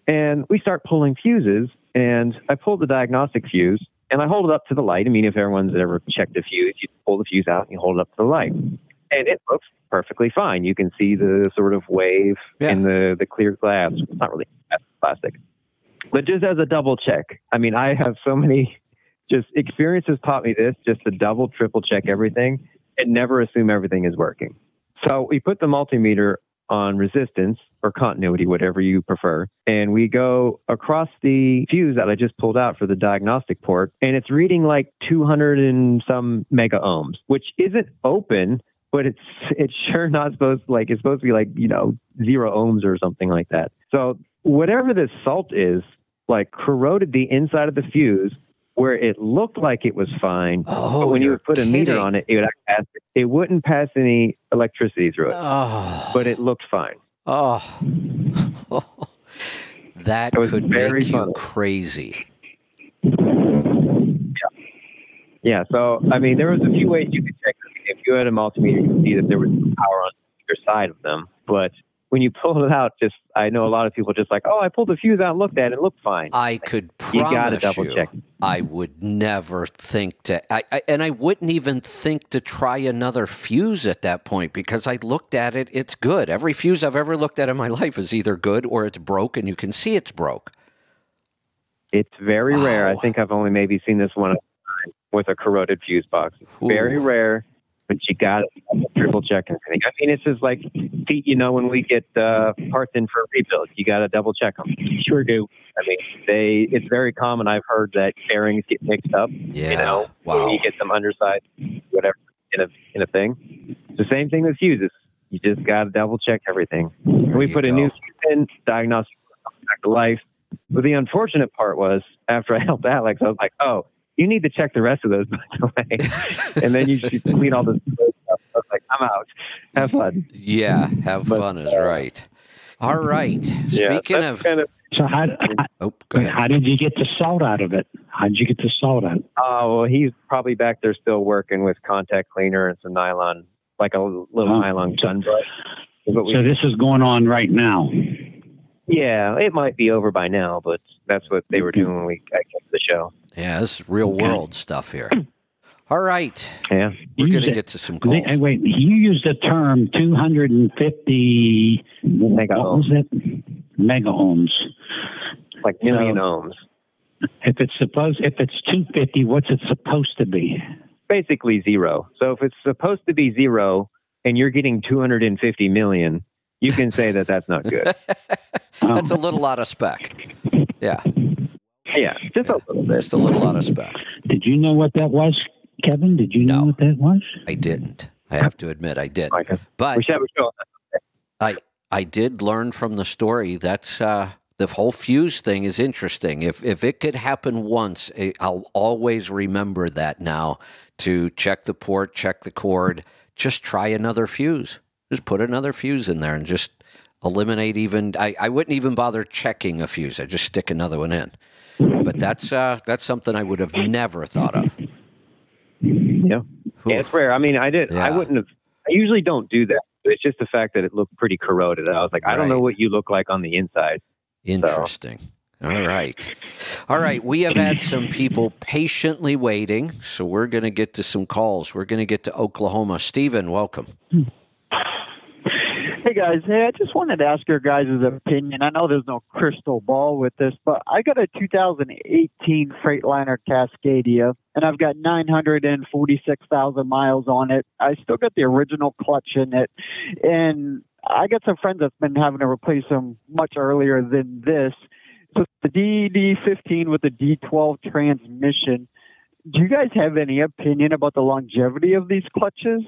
And we start pulling fuses, and I pulled the diagnostic fuse, and I hold it up to the light. I mean, if everyone's ever checked a fuse, you pull the fuse out and you hold it up to the light, and it looks perfectly fine. You can see the sort of wave Yeah. in the the clear glass. It's not really plastic, but just as a double check. I mean, I have so many just experiences taught me this: just to double, triple check everything, and never assume everything is working. So we put the multimeter on resistance or continuity, whatever you prefer. And we go across the fuse that I just pulled out for the diagnostic port, and it's reading like 200 and some mega ohms, which isn't open, but it's it's sure not supposed to like it's supposed to be like you know zero ohms or something like that. So whatever this salt is, like corroded the inside of the fuse where it looked like it was fine. Oh, but when you would put a meter on it, it would pass, it wouldn't pass any electricity through it, Oh, but it looked fine. oh, that could very make you funny. crazy. Yeah, so I mean, there was a few ways you could check. If you had a multimeter, you could see that there was power on either side of them. But when you pull it out, just I know a lot of people just like, oh, I pulled the fuse out and looked at it, it looked fine. I could you promise double you, check. I would never think to, I, I, and I wouldn't even think to try another fuse at that point because I looked at it. It's good. Every fuse I've ever looked at in my life is either good or it's broke, and you can see it's broke. It's very rare. I think I've only maybe seen this one with a corroded fuse box. It's very rare, but you got to triple check everything. I mean, it's just like Pete. You know, when we get uh, parts in for a rebuild, you got to double check them. Sure do. I mean, they. It's very common. I've heard that bearings get mixed up. Yeah. You know, wow. you get some underside, whatever, in a in a thing. It's the same thing with fuses. You just got to double check everything. There we put a new in, diagnostic back to life. But the unfortunate part was after I helped Alex, I was like, oh, you need to check the rest of those by the way. and then you should clean all this stuff. I was like, I'm out. Have fun. Yeah, have But, fun is uh, right. All right. Yeah, Speaking of kind of So how Oh, go ahead. how did you get the salt out of it? How did you get the salt out? Oh well, he's probably back there still working with contact cleaner and some nylon, like a little Oh. nylon gun butt. Is we- So this is going on right now. Yeah, it might be over by now, but that's what they were mm-hmm. doing when we I came to the show. Yeah, this is real Okay. world stuff here. All right. Yeah, We're going to get to some calls. Wait, wait, you used the term 250 Mega what was it? Mega ohms. like million ohms. If it's supposed, if it's 250, what's it supposed to be? Basically zero. So if it's supposed to be zero and you're getting 250 million, you can say that that's not good. That's a little out of spec. Yeah, yeah, just a little bit. just a little out of spec. Did you know what that was, Kevin? Did you know what that was? I didn't. I have to admit, I didn't. But we should have a show. I did learn from the story that's uh, the whole fuse thing is interesting. If if it could happen once, eh, I'll always remember that now to check the port, check the cord, just try another fuse. Just put another fuse in there and just eliminate even. I, I wouldn't even bother checking a fuse. I just stick another one in. But that's uh, that's something I would have never thought of. Yeah. Yeah, it's rare. I mean, I did. I wouldn't have. I usually don't do that. It's just the fact that it looked pretty corroded. I was like, I don't know what you look like on the inside. Interesting. All right. All right. We have had some people patiently waiting, so we're going to get to some calls. We're going to get to Oklahoma. Stephen, welcome. Guys, hey, I just wanted to ask your guys' opinion. I know there's no crystal ball with this, but I got a 2018 Freightliner Cascadia, and I've got 946,000 miles on it. I still got the original clutch in it, and I got some friends that's been having to replace them much earlier than this. So the DD15 with the D12 transmission. Do you guys have any opinion about the longevity of these clutches?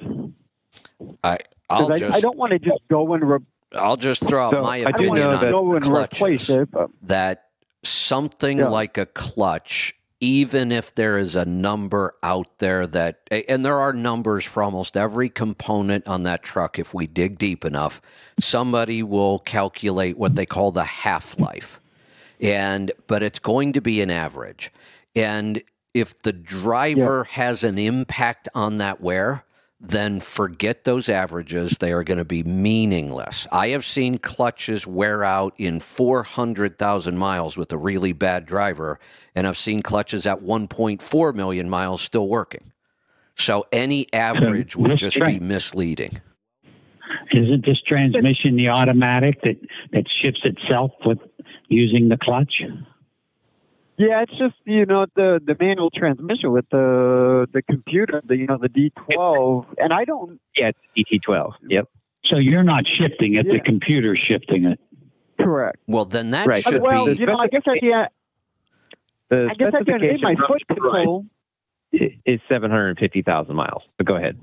I I'll 'Cause I, just I don't want to just go and re- I'll just throw out So, my opinion on that- go and clutches. it. That something Yeah. like a clutch, even if there is a number out there that, and there are numbers for almost every component on that truck, if we dig deep enough, somebody will calculate what they call the half life. And, but it's going to be an average. And if the driver has an impact on that wear, then forget those averages. They are going to be meaningless. I have seen clutches wear out in 400,000 miles with a really bad driver, and I've seen clutches at 1.4 million miles still working. So any average would just be misleading. Isn't this transmission the automatic that, that shifts itself with using the clutch? Yeah, it's just you know the the manual transmission with the the computer, the you know the D12, and I don't. Yeah, it's DT12. Yep. So you're not shifting it, the computer's shifting it. Correct. Well, then that Right. should well, be. you know, I guess I yeah, The I guess I can hit my foot for control. is 750,000 miles. But go ahead.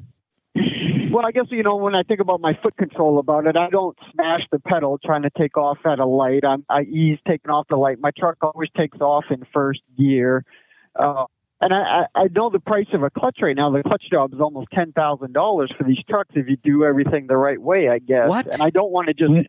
Well, I guess you know when I think about my foot control about it, I don't smash the pedal trying to take off at a light. I'm, I ease taking off the light. My truck always takes off in first gear. Uh, and I, I I know the price of a clutch right now. The clutch job is almost ten thousand dollars for these trucks if you do everything the right way, I guess. What? And I don't want to just. Wait.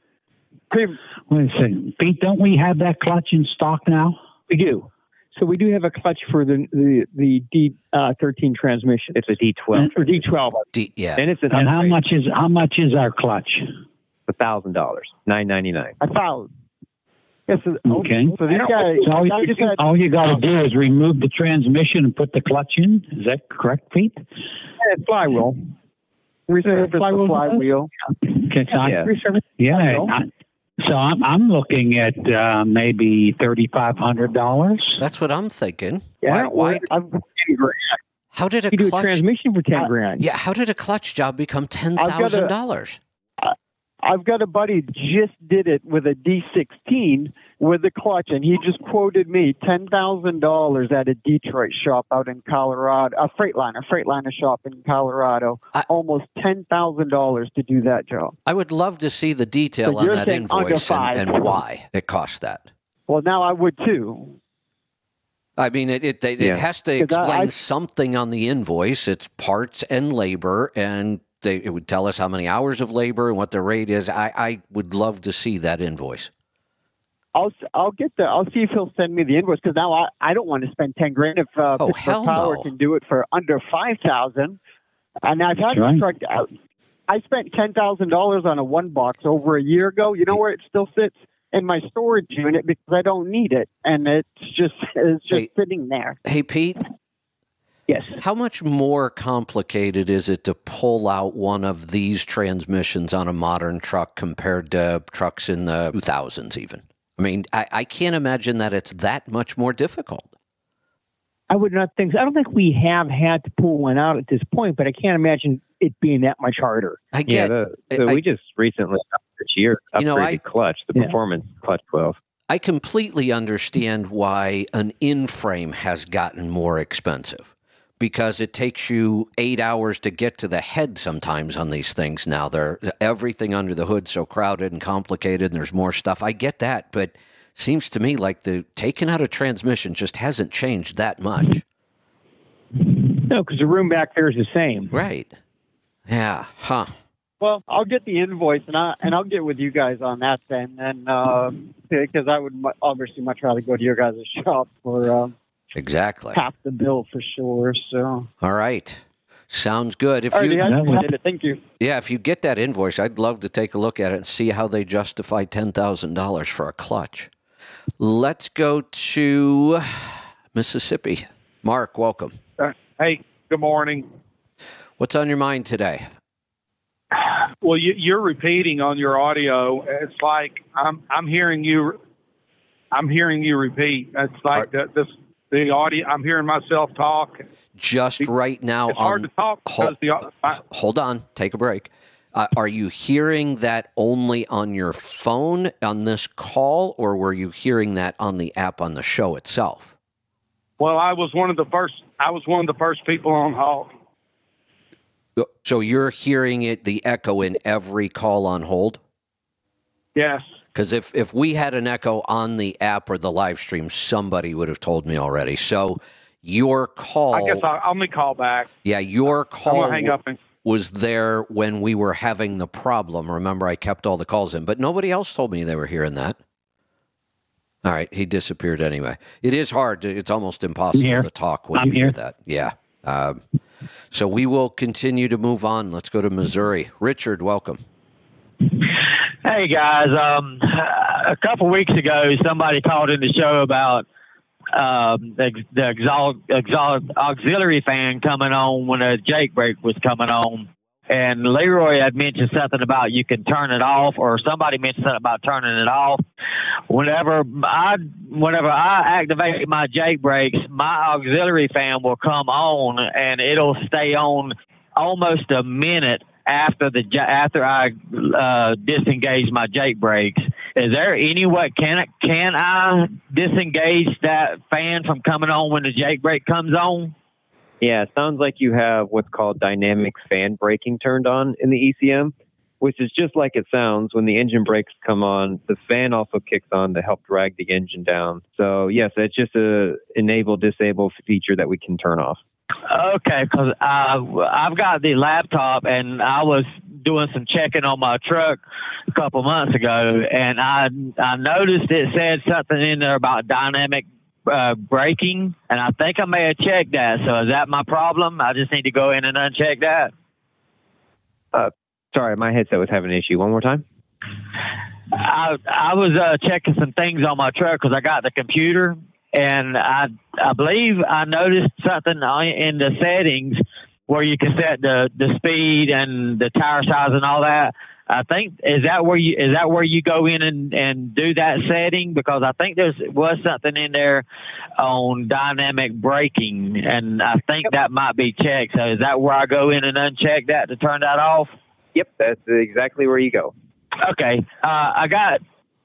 Pre- Wait a second. Pete, don't we have that clutch in stock now? We do. So we do have a clutch for the the, the D uh, thirteen transmission It's a D12. or D twelve. D, yeah. And it's an And how upgrade. much is how much is our clutch? A thousand dollars, nine ninety nine. I found. Yes. so- Okay. So these guys, So all, you, just had all you got to do is remove the transmission and put the clutch in. Is that correct, Pete? flywheel. resurface the flywheel? flywheel. Okay, so Yeah. Resurface yeah. So I'm I'm looking at uh, maybe thirty five hundred dollars. That's what I'm thinking. Yeah, why, why? I've, How did a You do a transmission for ten grand. Yeah, how did a clutch job become ten I've got a- thousand dollars? I've got a buddy just did it with a D16 with the clutch, and he just quoted me ten thousand dollars at a Detroit shop out in Colorado, a Freightliner, Freightliner shop in Colorado. I- Almost ten thousand dollars to do that job. I would love to see the detail So on that invoice and, and why it cost that. Well, now I would too. I mean, it it, it Yeah. has to 'Cause I- explain I- something on the invoice. It's parts and labor, and they, it would tell us how many hours of labor and what the rate is. I, I would love to see that invoice. I'll I'll get the I'll see if he'll send me the invoice because now I, I don't want to spend ten grand if uh, Oh, Pittsburgh Power no. can do it for under five thousand. And I've had That's right. this truck out. I spent ten thousand dollars on a one box over a year ago. You know where it still sits in my storage unit because I don't need it, and it's just it's just Hey. sitting there. Hey, Pete, Yes. how much more complicated is it to pull out one of these transmissions on a modern truck compared to trucks in the 2000s, even? I mean, I, I can't imagine that it's that much more difficult. I would not think. So. I don't think we have had to pull one out at this point, but I can't imagine it being that much harder. I Yeah, get the, so I- we just recently this year upgraded You know, I- clutch, the Yeah. performance clutch 12. I completely understand why an in frame has gotten more expensive because it takes you eight hours to get to the head sometimes on these things now. They're everything under the hood so crowded and complicated and there's more stuff. I get that, but seems to me like the taking out a transmission just hasn't changed that much. No, because the room back there is the same. Right. Yeah. Huh. Well, I'll get the invoice and I and I'll get with you guys on that then, and uh, because I would obviously much rather go to your guys' shop for uh, Exactly. half the bill for sure. So, All right. Sounds good. If alrighty, you I that was- it. Thank you. Yeah, if you get that invoice, I'd love to take a look at it and see how they justify $10,000 for a clutch. Let's go to Mississippi. Mark, welcome. Uh, hey, good morning. What's on your mind today? Well, you, you're repeating on your audio. It's like I'm I'm hearing you. I'm hearing you repeat. It's like the, this the audio. I'm hearing myself talk. Just right now It's hard to talk hold- because the I, Hold on, take a break. Uh, are you hearing that only on your phone on this call or were you hearing that on the app on the show itself? well, I was one of the first. I was one of the first people on hold. So you're hearing it the echo in every call on hold? Yes. Because if, if we had an echo on the app or the live stream, somebody would have told me already. So your call, I guess I'll, I'll make call back. yeah, your call hang up and. was there when we were having the problem. Remember, I kept all the calls in, but nobody else told me they were hearing that. All right, he disappeared anyway. It is hard. To, it's almost impossible to talk when I'm you hear that. Yeah. Um, so we will continue to move on. Let's go to Missouri. Richard, welcome. Hey guys, um, a couple weeks ago, somebody called in the show about um, the, the exalt, exalt, auxiliary fan coming on when a Jake brake was coming on, and Leroy had mentioned something about you can turn it off, or somebody mentioned something about turning it off. Whenever I whenever I activate my Jake brakes, my auxiliary fan will come on, and it'll stay on almost a minute after the after I uh, disengage my Jake brakes. Is there any way can I, can I disengage that fan from coming on when the Jake brake comes on? Yeah, sounds like you have what's called dynamic fan braking turned on in the ECM, which is just like it sounds. When the engine brakes come on, the fan also kicks on to help drag the engine down. So yes, it's just a enable disable feature that we can turn off. Okay, because I've got the laptop and I was doing some checking on my truck a couple months ago, and I I noticed it said something in there about dynamic uh, braking, and I think I may have checked that. So is that my problem? I just need to go in and uncheck that. Sorry, my headset was having an issue. One more time. I I was uh, checking some things on my truck because I got the computer, and I I believe I noticed something in the settings where you can set the the speed and the tire size and all that. I think is that where you is that where you go in and, and do that setting because I think there's was something in there on dynamic braking and I think that might be checked. So is that where I go in and uncheck that to turn that off? Yep, that's exactly where you go. Okay. Uh, I got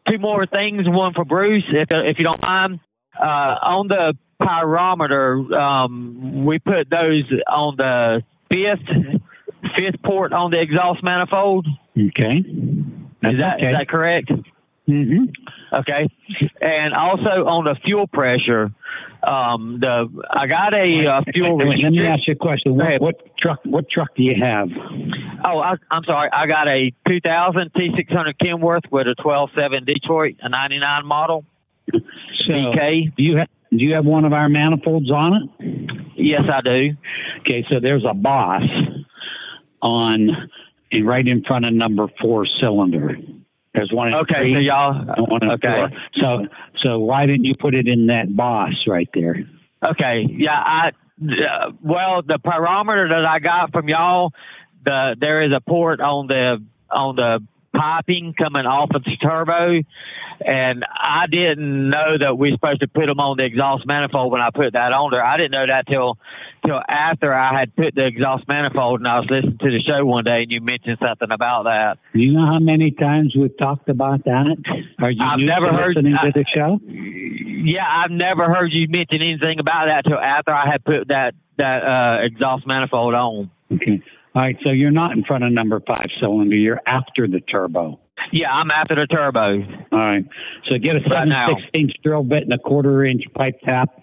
two more things. One for Bruce, if if you don't mind. Uh, on the pyrometer, um, we put those on the fifth fifth port on the exhaust manifold. Okay. Is that is that correct? hmm Okay. And also on the fuel pressure, um, the I got a uh, fuel. Let me ask you a question. What, what truck? What truck do you have? Oh, I, I'm sorry. I got a 2000 T600 Kenworth with a 12.7 Detroit, a 99 model. So, DK. do you have do you have one of our manifolds on it? Yes, I do. Okay, so there's a boss on and right in front of number four cylinder. There's one in Okay, three so y'all. one okay. four. So so why didn't you put it in that boss right there? Okay, yeah, I uh, well, the pyrometer that I got from y'all, the there is a port on the on the piping coming off of the turbo, and I didn't know that we are supposed to put them on the exhaust manifold when I put that on there. I didn't know that till till after I had put the exhaust manifold, and I was listening to the show one day, and you mentioned something about that. You know how many times we've talked about that? Are you I've never heard- listening I- to the show? Yeah, I've never heard you mention anything about that till after I had put that that uh, exhaust manifold on. Okay. All right, so you're not in front of number five cylinder. You're after the turbo. Yeah, I'm after the turbo. All right. So get a Right seven now. sixteenths drill bit and a quarter inch pipe tap,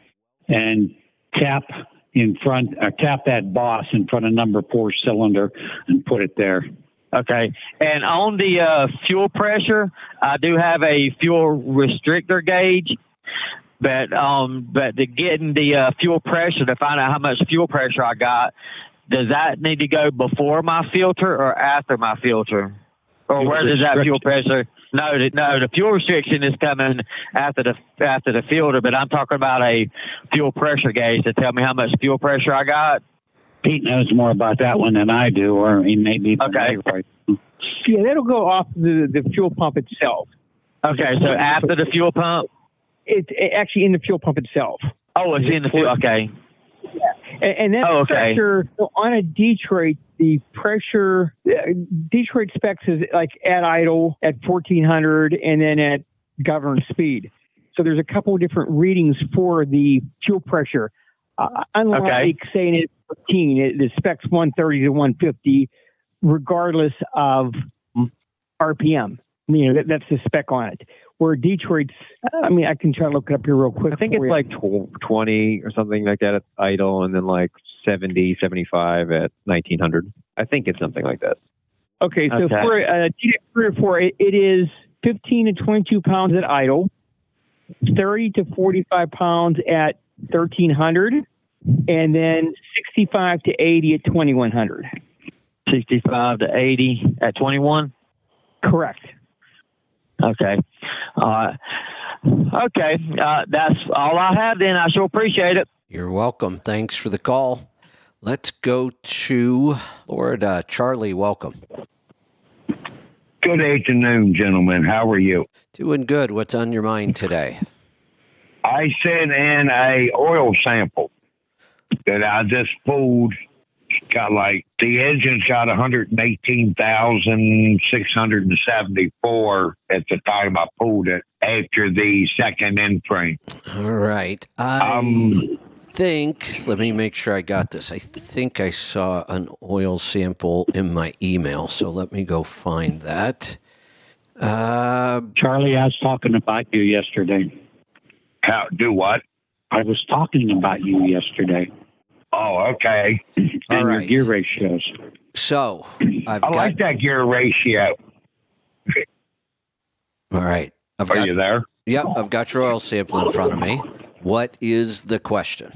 and tap in front or tap that boss in front of number four cylinder and put it there. Okay. And on the uh, fuel pressure, I do have a fuel restrictor gauge. But um, but to getting the uh, fuel pressure to find out how much fuel pressure I got, does that need to go before my filter or after my filter, or Fuel where does that fuel pressure? No, the, no, the fuel restriction is coming after the after the filter. But I'm talking about a fuel pressure gauge to tell me how much fuel pressure I got. Pete knows more about that one than I do, or he may be. Okay. familiar. Yeah, that'll go off the, the fuel pump itself. Okay, so after the fuel pump. It's it, actually in the fuel pump itself. Oh, it's in the fuel. Okay. And, and that Oh, okay. pressure so on a Detroit, the pressure uh, Detroit specs is like at idle at 1400 and then at governed speed. So there's a couple of different readings for the fuel pressure. Uh, unlike Okay. saying it's 14, it, the specs 130 to 150, regardless of RPM. You know that, that's the spec on it. Where Detroit's, I mean, I can try to look it up here real quick. I think it's you. like tw- 20 or something like that at idle, and then like 70, 75 at 1900. I think it's something like that. Okay, so Okay. for uh, a TX three or four, it, it is 15 to 22 pounds at idle, 30 to 45 pounds at 1300, and then 65 to 80 at 2100. 65 to 80 at 21. Correct. Okay. Uh, okay. Uh, that's all I have then. I sure appreciate it. You're welcome. Thanks for the call. Let's go to Florida. Charlie, welcome. Good afternoon, gentlemen. How are you? Doing good. What's on your mind today? I sent in a oil sample that I just pulled. Got like the engine's got 118,674 at the time I pulled it after the second in frame. All right. I Um, think, let me make sure I got this. I think I saw an oil sample in my email. So let me go find that. Uh, Charlie, I was talking about you yesterday. How do what? I was talking about you yesterday Oh, okay. and All your gear ratios. so I've I got. like that gear ratio. all right. I've Are got. you there? Yep. I've got your oil sample in front of me. What is the question?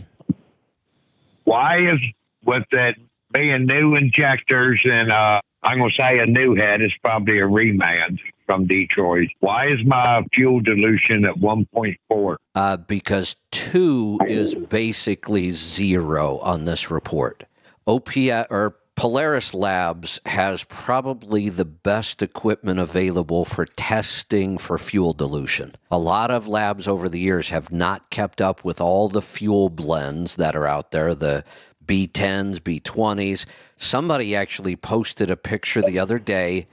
Why is with that being new injectors and uh, I'm gonna say a new head is probably a reman from Detroit. Why is my fuel dilution at 1.4? Uh, because two is basically zero on this report. OPS or Polaris Labs has probably the best equipment available for testing for fuel dilution. A lot of labs over the years have not kept up with all the fuel blends that are out there, the B10s, B20s. Somebody actually posted a picture the other day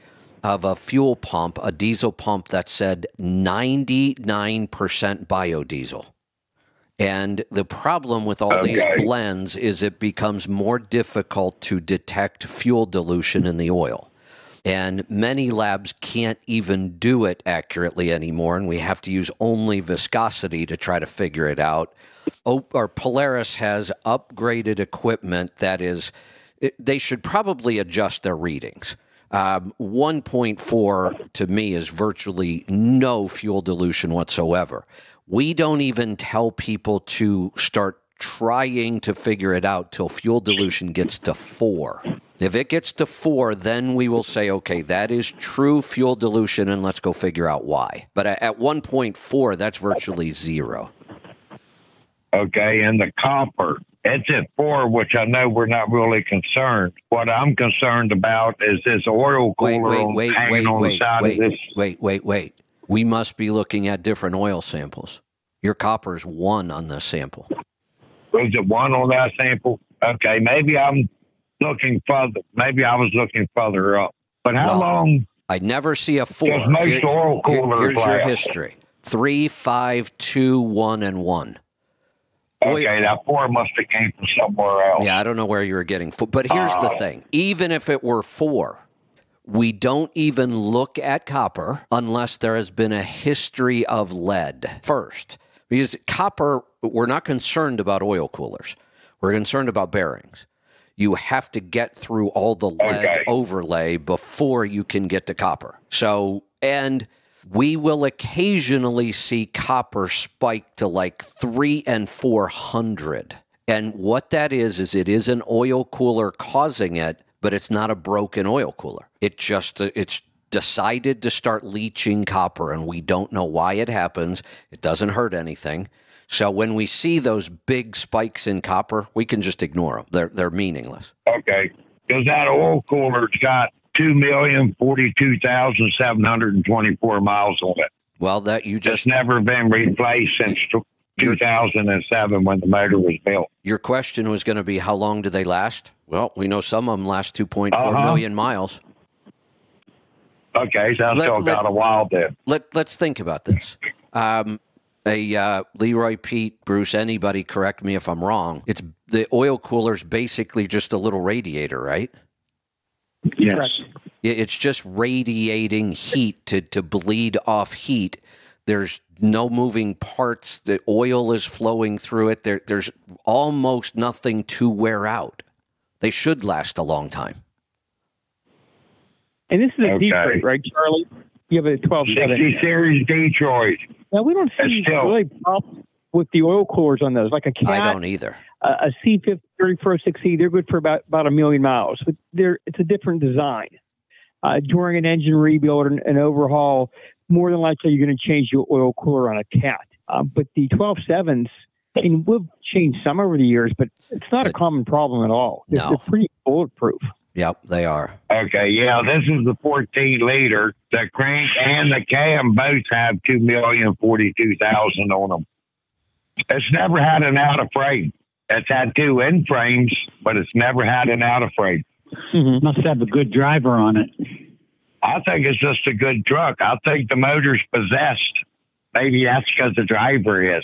of a fuel pump, a diesel pump that said 99% biodiesel. And the problem with all these blends is it becomes more difficult to detect fuel dilution in the oil. And many labs can't even do it accurately anymore, and we have to use only viscosity to try to figure it out. O- or Polaris has upgraded equipment that is it, they should probably adjust their readings. Um, 1.4 to me is virtually no fuel dilution whatsoever. We don't even tell people to start trying to figure it out till fuel dilution gets to four. If it gets to four, then we will say, okay, that is true fuel dilution, and let's go figure out why. But at 1.4, that's virtually zero. Okay, and the copper, it's at four, which I know we're not really concerned. What I'm concerned about is this oil cooler wait, wait, wait, hanging wait, on wait, the side wait, of this. wait, wait, wait. We must be looking at different oil samples. Your copper is one on this sample. Was it one on that sample? Okay, maybe I'm looking further. Maybe I was looking further up. But how Well, long? I never see a four. Most Here- oil coolers here's your history: three, five, two, one, and one. Okay, that four must have came from somewhere else. Yeah, I don't know where you were getting four. But here's the Oh. thing: even if it were four, we don't even look at copper unless there has been a history of lead first. Because copper, we're not concerned about oil coolers. We're concerned about bearings. You have to get through all the lead Okay. overlay before you can get to copper. So, and we will occasionally see copper spike to like three and 400. And what that is, is it is an oil cooler causing it, but it's not a broken oil cooler. It just, uh, it's decided to start leaching copper, and we don't know why it happens. It doesn't hurt anything. So when we see those big spikes in copper, we can just ignore them. They're, they're meaningless. Okay, because that oil cooler's got two million forty-two thousand seven hundred and twenty-four miles on it. Well, that you It's just never been replaced since two thousand and seven when the motor was built. Your question was going to be how long do they last? Well, we know some of them last 2.4 million Uh-huh. miles. Okay, so I Let- still let- got a while there. Let Let's think about this. Um, a uh, Leroy, Pete, Bruce, anybody correct me if I'm wrong. It's the oil cooler's basically just a little radiator, right? Yes. Correct. It- It's just radiating heat to, to bleed off heat. There's no moving parts. The oil is flowing through it. There, there's almost nothing to wear out. They should last a long time. And this is a Okay. Detroit, right, Charlie? You have a 12 60 series Detroit. Now, we don't see still- really problems with the oil coolers on those. Like a cat, I don't either. a, a C15 3460, they're good for about, about a million miles. But they're, it's a different design. Uh, during an engine rebuild and an overhaul, more than likely you're going to change your oil cooler on a cat. Uh, but the 12.7s, and we've changed some over the years, but it's not a common problem at all. They're, No. they're pretty bulletproof. Yep, they are. Okay, yeah, this is the 14 liter. The crank and the cam both have 2,042,000 on them. It's never had an out of frame. It's had two in frames, but it's never had an out of frame. Mm-hmm. Must have a good driver on it. I think it's just a good truck. I think the motor's possessed. Maybe that's because the driver is.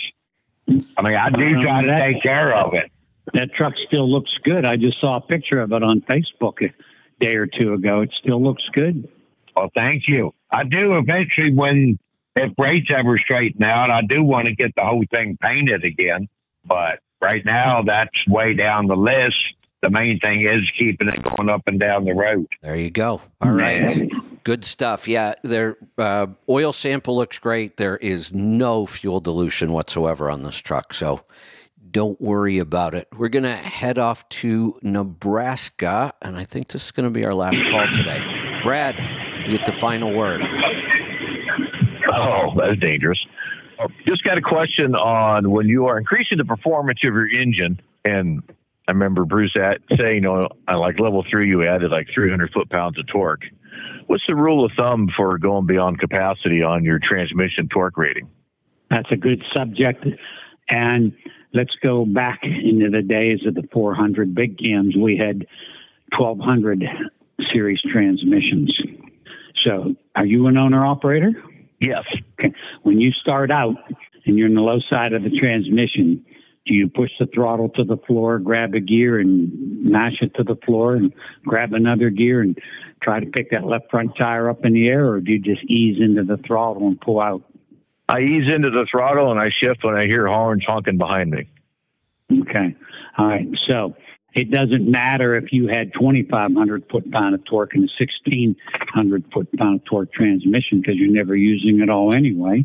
I mean, I do try to take care of it. That truck still looks good. I just saw a picture of it on Facebook a day or two ago. It still looks good. Well, thank you. I do eventually, when if rates ever straighten out, I do want to get the whole thing painted again. But right now, that's way down the list. The main thing is keeping it going up and down the road. There you go. All right. Good stuff. Yeah, their uh, oil sample looks great. There is no fuel dilution whatsoever on this truck, so don't worry about it. We're going to head off to Nebraska, and I think this is going to be our last call today. Brad, you get the final word. Oh, that's dangerous. Just got a question on when you are increasing the performance of your engine, and I remember Bruce at saying on on like level three you added like 300 foot pounds of torque. What's the rule of thumb for going beyond capacity on your transmission torque rating? That's a good subject. And let's go back into the days of the 400 Big Cams. We had 1200 series transmissions. So, are you an owner operator? Yes. Okay. When you start out and you're in the low side of the transmission, do you push the throttle to the floor, grab a gear, and mash it to the floor, and grab another gear and try to pick that left front tire up in the air, or do you just ease into the throttle and pull out? I ease into the throttle and I shift when I hear horns honking behind me. Okay. All right. So it doesn't matter if you had 2,500 foot pound of torque and a 1,600 foot pound of torque transmission because you're never using it all anyway.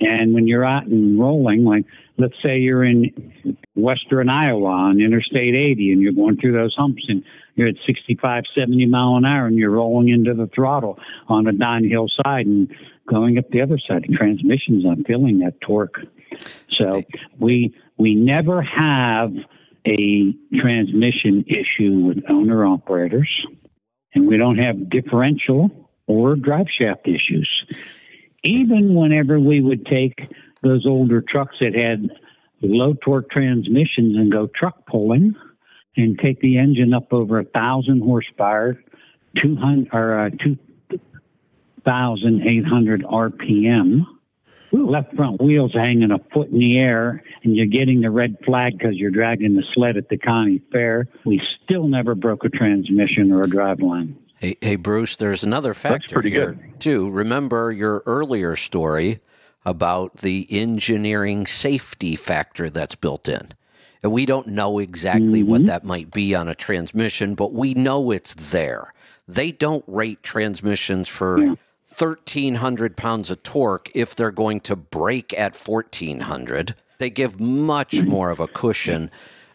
And when you're out and rolling, like let's say you're in western Iowa on Interstate 80 and you're going through those humps and you're at 65, 70 mile an hour and you're rolling into the throttle on a downhill side and going up the other side. The transmission's not feeling that torque. So we we never have a transmission issue with owner operators, and we don't have differential or drive shaft issues. Even whenever we would take those older trucks that had low torque transmissions and go truck pulling and take the engine up over a thousand horsepower, 200 or uh, 2,800 RPM left front wheels hanging a foot in the air and you're getting the red flag because you're dragging the sled at the county fair, we still never broke a transmission or a driveline. Hey, hey Bruce, there's another factor here, good. too. Remember your earlier story about the engineering safety factor that's built in. And we don't know exactly mm-hmm. what that might be on a transmission, but we know it's there. They don't rate transmissions for. Yeah 1,300 pounds of torque if they're going to break at 1,400. They give much more of a cushion.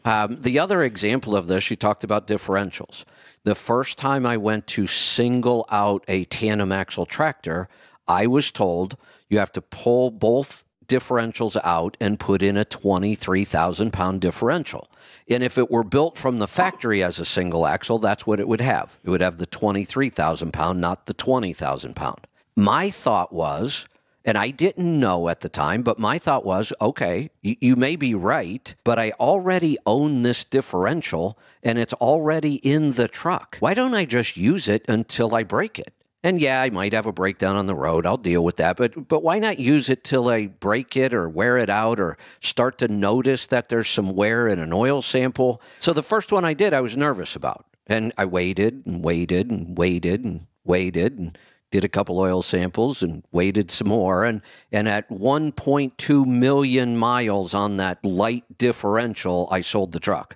Um, the other example of this, you talked about differentials. The first time I went to single out a tandem axle tractor, I was told you have to pull both differentials out and put in a 23,000 pound differential. And if it were built from the factory as a single axle, that's what it would have. It would have the 23,000 pound, not the 20,000 pound. My thought was, and I didn't know at the time, but my thought was, okay, you, may be right, but I already own this differential and it's already in the truck. Why don't I just use it until I break it? And yeah, I might have a breakdown on the road. I'll deal with that. But but why not use it till I break it or wear it out or start to notice that there's some wear in an oil sample? So the first one I did, I was nervous about. And I waited and waited and waited and waited and did a couple oil samples and waited some more and and at 1.2 million miles on that light differential I sold the truck.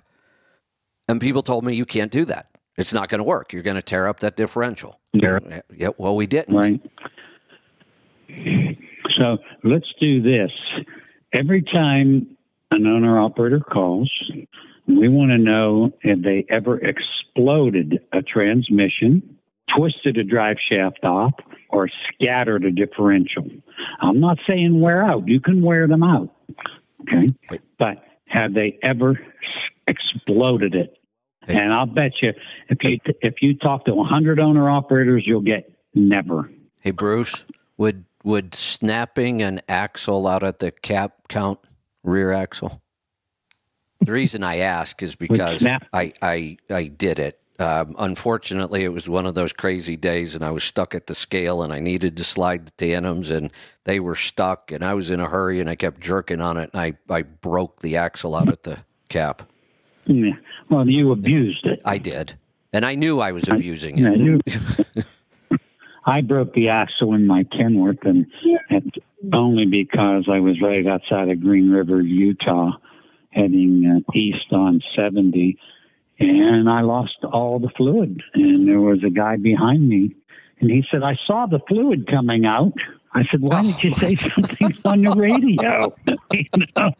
And people told me you can't do that. It's not going to work. You're going to tear up that differential. Yeah. Yeah. Well, we didn't. Right. So let's do this. Every time an owner operator calls, we want to know if they ever exploded a transmission, twisted a drive shaft off, or scattered a differential. I'm not saying wear out. You can wear them out. Okay. But have they ever exploded it? Hey. And I'll bet you if you if you talk to 100 owner operators, you'll get never. Hey Bruce, would would snapping an axle out at the cap count rear axle? The reason I ask is because I, I I did it. Um, unfortunately, it was one of those crazy days, and I was stuck at the scale, and I needed to slide the tandems, and they were stuck, and I was in a hurry, and I kept jerking on it, and I, I broke the axle out at the cap. Yeah. Well, you abused it. I did, and I knew I was abusing I, it. Yeah, you, I broke the axle in my Kenworth, and, and only because I was right outside of Green River, Utah, heading uh, east on 70, and I lost all the fluid. And there was a guy behind me, and he said, "I saw the fluid coming out." I said, "Why did you say something on the radio?" you know,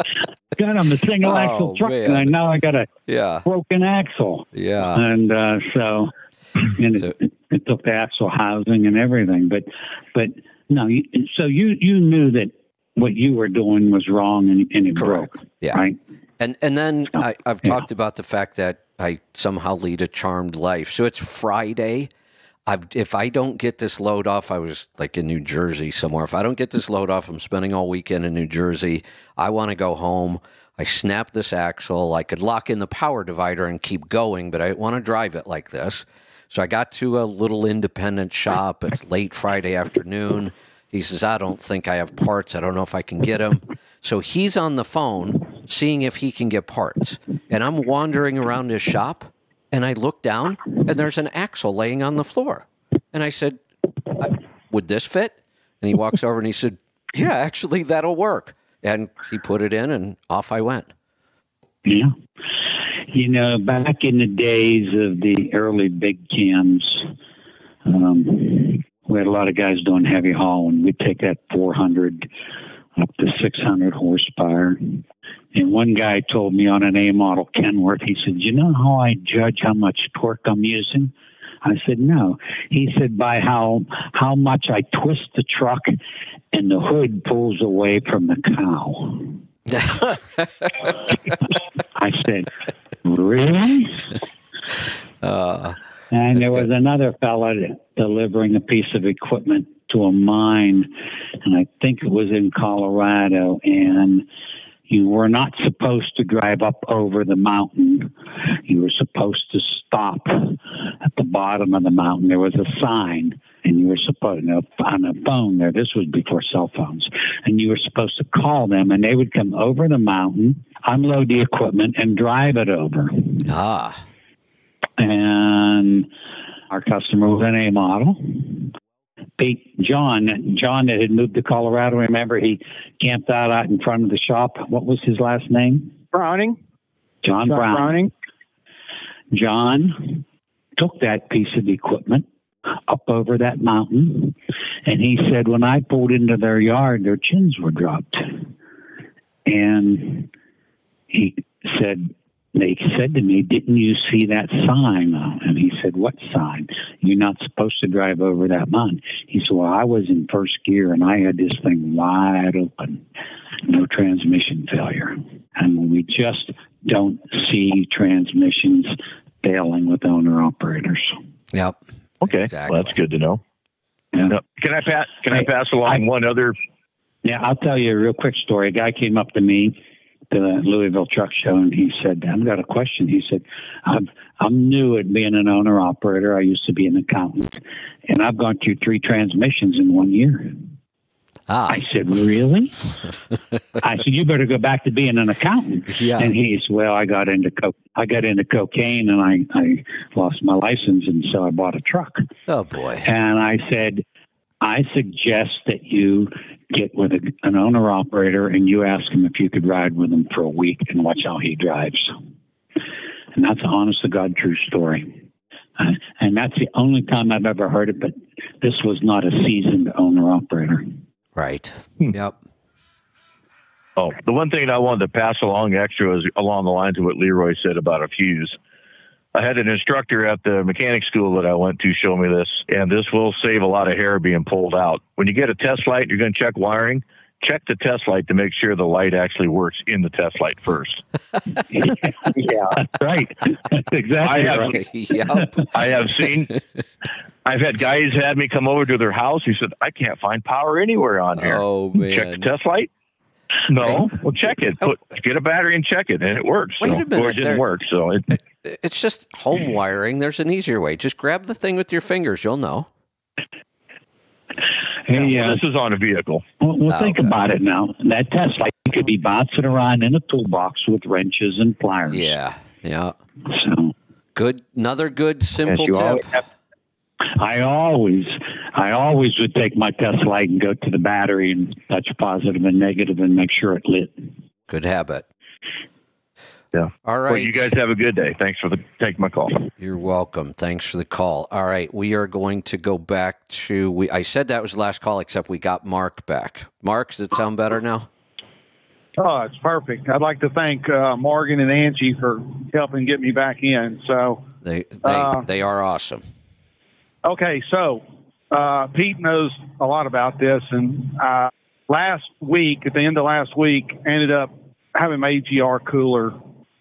God, I'm a single axle oh, truck, man. and now I got a yeah. broken axle. Yeah, and uh, so, and so, it, it, took the axle housing and everything. But, but no, you, so you you knew that what you were doing was wrong, and, and it correct. broke. Yeah, right. And and then I, have yeah. talked about the fact that I somehow lead a charmed life. So it's Friday I've, if I don't get this load off, I was like in New Jersey somewhere. If I don't get this load off, I'm spending all weekend in New Jersey. I want to go home. I snap this axle. I could lock in the power divider and keep going, but I want to drive it like this. So I got to a little independent shop. It's late Friday afternoon. He says, I don't think I have parts. I don't know if I can get them. So he's on the phone seeing if he can get parts. And I'm wandering around his shop and I looked down and there's an axle laying on the floor. And I said, Would this fit? And he walks over and he said, Yeah, actually, that'll work. And he put it in and off I went. Yeah. You know, back in the days of the early Big Cams, um, we had a lot of guys doing heavy haul, and we'd take that 400 up to 600 horsepower. And one guy told me on an A model Kenworth, he said, You know how I judge how much torque I'm using? I said, No. He said, By how how much I twist the truck and the hood pulls away from the cowl. I said, Really? Uh, And there was good. another fella delivering a piece of equipment to a mine, and I think it was in Colorado. And you were not supposed to drive up over the mountain. You were supposed to stop at the bottom of the mountain. There was a sign, and you were supposed to, on a phone there. This was before cell phones, and you were supposed to call them, and they would come over the mountain, unload the equipment, and drive it over ah, and our customer was an A model. Pete John John that had moved to Colorado. Remember, he camped out out in front of the shop. What was his last name? Browning. John, John Brown. Browning. John took that piece of equipment up over that mountain, and he said, when I pulled into their yard, their chins were dropped, and he said. They said to me, Didn't you see that sign? And he said, What sign? You're not supposed to drive over that mountain. He said, Well, I was in first gear and I had this thing wide open, no transmission failure. And we just don't see transmissions failing with owner operators. yep. Okay, Exactly. well, that's good to know. Yeah. Now, Can I pass? Can I Hey, pass along I- one other? Yeah, I'll tell you a real quick story. A guy came up to me to the Louisville Truck Show and he said, I've got a question. He said, I'm, I'm new at being an owner operator. I used to be an accountant, and I've gone through three transmissions in one year. Ah, I said, Really? I said, You better go back to being an accountant. yeah. And he said, Well, I got into co- I got into cocaine and I, I lost my license and so I bought a truck. Oh boy. And I said, I suggest that you get with a, an owner operator and you ask him if you could ride with him for a week and watch how he drives. And that's an honest to God true story. Uh, and that's the only time I've ever heard it, but this was not a seasoned owner operator. Right. Hmm. Yep. Oh, the one thing I wanted to pass along extra was along the lines of what Leroy said about a fuse. I had an instructor at the mechanic school that I went to show me this, and this will save a lot of hair being pulled out. When you get a test light, you're going to check wiring. Check the test light to make sure the light actually works in the test light first. yeah, that's right. That's exactly I have- right. yep. I have seen, I've had guys had me come over to their house. He said, "I can't find power anywhere on here." Oh man! check the test light. No, well, check it. Put, get a battery and check it, and it works. Wait a minute, Or it didn't there- work. So it, It's just home wiring. There's an easier way. Just grab the thing with your fingers. You'll know. Hey, yeah, uh, well, this is on a vehicle. Well, well Oh, think okay. about it now. That test light could be bouncing around in a toolbox with wrenches and pliers. Yeah. Yeah. So Good. Another good simple you tip. have- I always, I always would take my test light and go to the battery and touch positive and negative and make sure it lit. Good habit. Yeah. All right. Well, you guys have a good day. Thanks for the taking my call. You're welcome. Thanks for the call. All right, we are going to go back to we. I said that was the last call, except we got Mark back. Mark, does it sound better now? Oh, it's perfect. I'd like to thank uh, Morgan and Angie for helping get me back in. So, They they Uh, they are awesome. okay, so uh, Pete knows a lot about this, and uh, last week, at the end of last week, ended up having my EGR cooler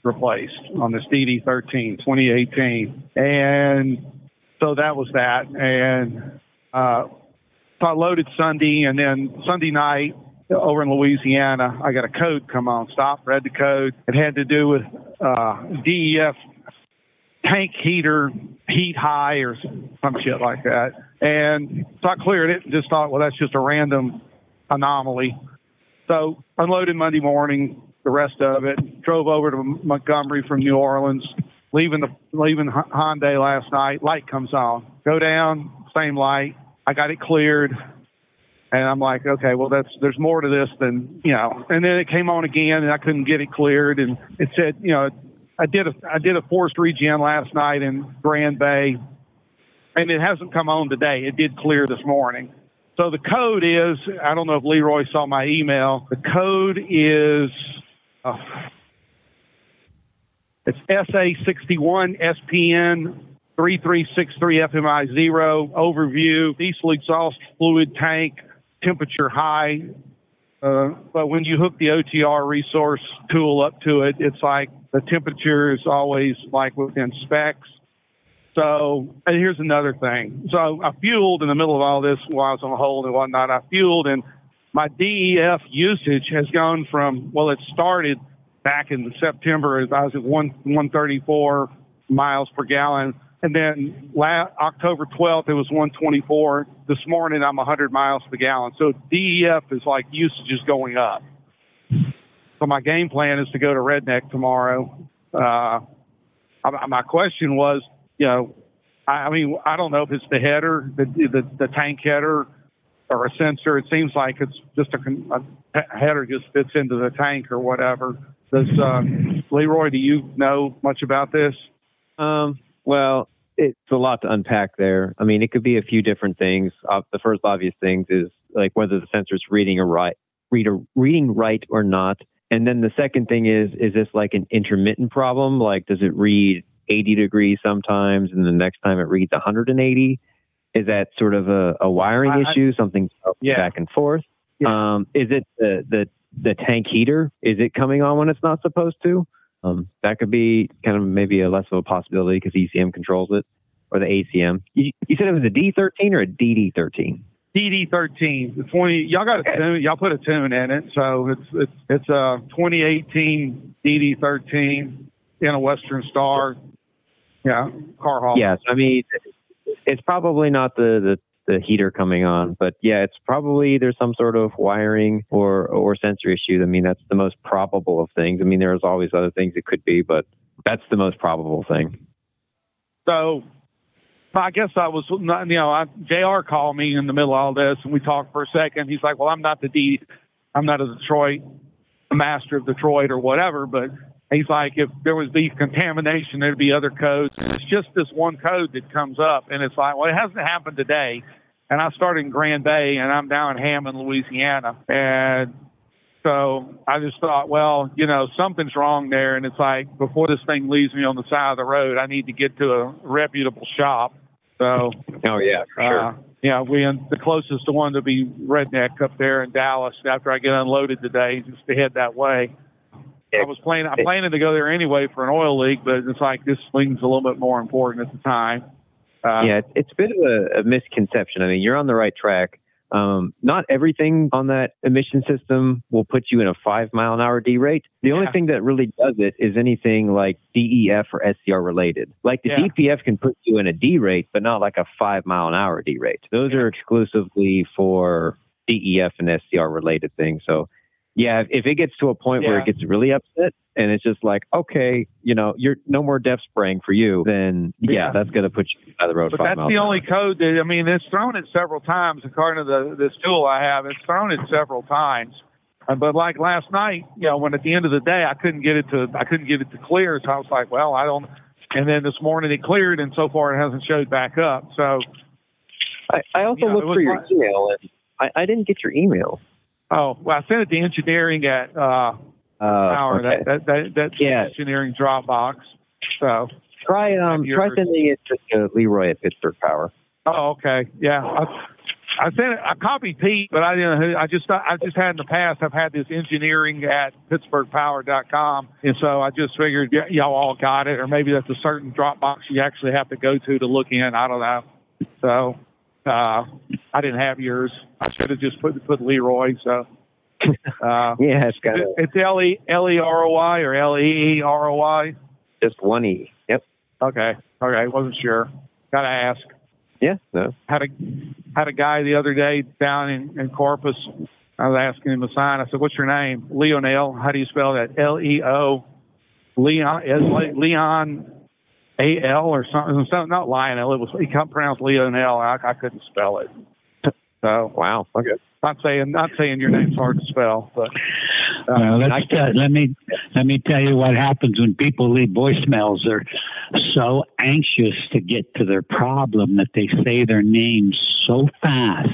replaced on this DD13 2018, and so that was that. And uh, so I loaded Sunday, and then Sunday night over in Louisiana, I got a code come on. Stop, read the code. It had to do with uh, DEF tank heater heat high or some shit like that. And so I cleared it and just thought, well, that's just a random anomaly. So unloaded Monday morning, the rest of it, drove over to Montgomery from New Orleans, leaving the leaving Hy- Hyundai last night. Light comes on, go down, same light. I got it cleared, and I'm like, okay, well, that's there's more to this than you know. And then it came on again, and I couldn't get it cleared, and it said, you know, I did a I did a forced regen last night in Grand Bay, and it hasn't come on today. It did clear this morning. So the code is I don't know if Leroy saw my email. The code is uh, it's SA61 SPN 3363 FMI zero overview diesel exhaust fluid tank temperature high. Uh, but when you hook the OTR resource tool up to it, it's like the temperature is always like within specs. So, and here's another thing. So I fueled in the middle of all this while I was on hold and whatnot. I fueled and my DEF usage has gone from, well, it started back in September. As I was at one, 134 miles per gallon. And then last, October 12th, it was 124. This morning, I'm 100 miles per gallon. So DEF is like usage is going up. So my game plan is to go to Redneck tomorrow. Uh, my question was, you know, I, I mean, I don't know if it's the header, the, the, the tank header, or a sensor. It seems like it's just a, a header just fits into the tank or whatever. Does uh, Leroy? Do you know much about this? Um, well, it's a lot to unpack there. I mean, it could be a few different things. Uh, the first obvious things is like whether the sensor is reading or right, read a, reading right or not. And then the second thing is, is this like an intermittent problem? Like, does it read 80 degrees sometimes and the next time it reads 180? Is that sort of a, a wiring I, issue, something yeah. back and forth? Yeah. Um, is it the, the, the tank heater? Is it coming on when it's not supposed to? Um, that could be kind of maybe a less of a possibility because ECM controls it or the ACM. You, you, said it was a D13 or a DD13? DD13. The 20. Y'all got a tune. Y'all put a tune in it, so it's it's it's a 2018 DD13 in a Western Star. Yeah, car haul. Yes, I mean it's probably not the the the heater coming on. But yeah, it's probably there's some sort of wiring or or sensor issue. I mean, that's the most probable of things. I mean, there's always other things it could be, but that's the most probable thing. So, I guess I was, not, you know, I, Jr. called me in the middle of all this, and we talked for a second. He's like, "Well, I'm not the D, I'm not a Detroit, a master of Detroit or whatever, but." He's like, if there was DEF contamination, there'd be other codes. And it's just this one code that comes up. And it's like, well, it hasn't happened today and I started in Grand Bay, and I'm down in Hammond, Louisiana, and so I just thought, well, you know, something's wrong there, and it's like before this thing leaves me on the side of the road, I need to get to a reputable shop. So, oh yeah, for sure. Uh, yeah, we in the closest to one to be Redneck up there in Dallas. After I get unloaded today, just to head that way. I was planning. I'm planning to go there anyway for an oil leak, but it's like this thing's a little bit more important at the time. Uh, yeah, it's a bit of a, a, misconception. I mean, you're on the right track. Um, not everything on that emission system will put you in a five mile an hour derate. The yeah. only thing that really does it is anything like DEF or SCR related. Like the yeah. DPF can put you in a derate, but not like a five mile an hour derate. Those yeah. are exclusively for DEF and SCR related things. So yeah, if it gets to a point yeah. where it gets really upset and it's just like, okay, you know, you're no more def spraying for you, then yeah, yeah. that's going to put you by the road. But that's the only code that I mean, it's thrown it several times. According to the this tool I have, it's thrown it several times. Uh, but like last night, you know, when at the end of the day I couldn't get it to I couldn't get it to clear, so I was like, well, I don't. And then this morning it cleared, and so far it hasn't showed back up. So I, I also you know, looked for your like, email, and I, I didn't get your email. Oh, well, I sent it to engineering at uh, uh Power. Okay. That, that, that that's yeah. engineering Dropbox. So try um try sending it to Leroy at Pittsburgh Power. Oh, okay. Yeah. I, I sent it, I copied Pete, but I didn't. I just I just had in the past. I've had this engineering at PittsburghPower.com, and so I just figured y- y'all all got it, or maybe that's a certain Dropbox you actually have to go to to look in. I don't know. So uh, I didn't have yours. I should have just put put Leroy. So uh, yeah, it's got it, it's L E L E R O Y or L E E R O Y. Just one E. Yep. Okay. Okay. Wasn't sure. Got to ask. Yeah. No. Had a had a guy the other day down in, in Corpus. I was asking him to sign. I said, "What's your name?" Leonel. How do you spell that? L E O. Leon. Leon A L or something. Not Lionel. It was he pronounced Leonel. I, I couldn't spell it. So Wow. Okay. Not saying I'm not saying your name's hard to spell, but uh, Well, let's tell- let me let me tell you what happens when people leave voicemails. They're so anxious to get to their problem that they say their name so fast,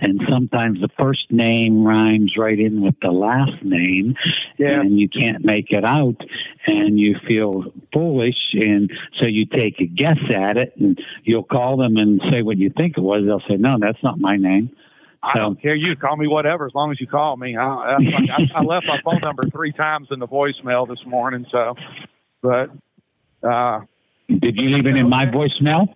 and sometimes the first name rhymes right in with the last name, Yeah. and you can't make it out, and you feel foolish, and so you take a guess at it, and you'll call them and say what you think it was. They'll say, "No, that's not my name." I don't care. You call me whatever as long as you call me. I, like, I, I left my phone number three times in the voicemail this morning. So, but uh, Did you leave it in my voicemail?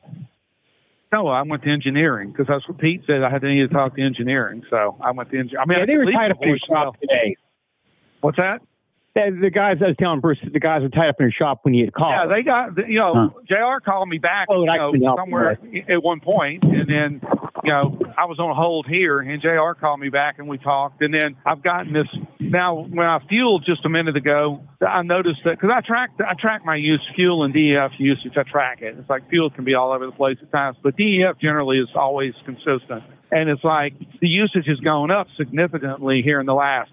no, I went to engineering because that's what Pete said. I had to need to talk to engineering. So I went to engineering. I mean, yeah, I they were tied up in your shop today. What's that? The, the guys I was telling Bruce, the guys were tied up in your shop when you had called. Yeah, they got you know. Jr. called me back Oh, you know, somewhere at one point, and then you know I was on hold here, and Jr. called me back, and we talked, and then I've gotten this now. When I fueled just a minute ago, I noticed that because I track I track my use fuel and DEF usage. I track it. It's like fuel can be all over the place at times, but DEF generally is always consistent, and it's like the usage has gone up significantly here in the last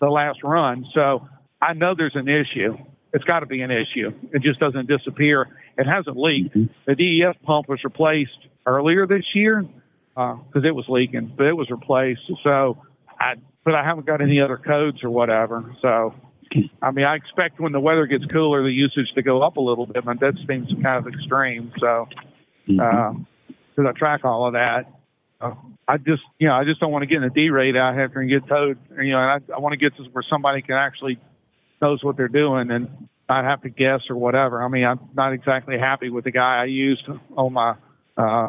the last run. So I know there's an issue. It's got to be an issue. It just doesn't disappear. It hasn't leaked. Mm-hmm. The DEF pump was replaced earlier this year because it was leaking, but it was replaced. So I, but I haven't got any other codes or whatever. So, I mean, I expect when the weather gets cooler, the usage to go up a little bit, but that seems kind of extreme. So, because I track all of that. Uh, I just, you know, I just don't want to get in a derate out here and get towed. You know, and I, I want to get to where somebody can actually knows what they're doing and not have to guess or whatever. I mean, I'm not exactly happy with the guy I used on my uh,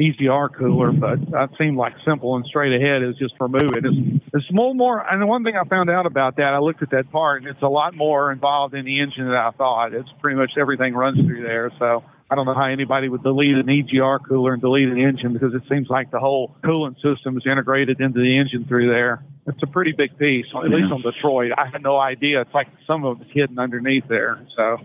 EGR cooler, but that seemed like simple and straight ahead is just remove it. It's, it's more, more, and the one thing I found out about that, I looked at that part, and it's a lot more involved in the engine than I thought. It's pretty much everything runs through there. So I don't know how anybody would delete an EGR cooler and delete an engine because it seems like the whole coolant system is integrated into the engine through there. It's a pretty big piece, at least on Detroit. I had no idea. It's like some of it's hidden underneath there. So,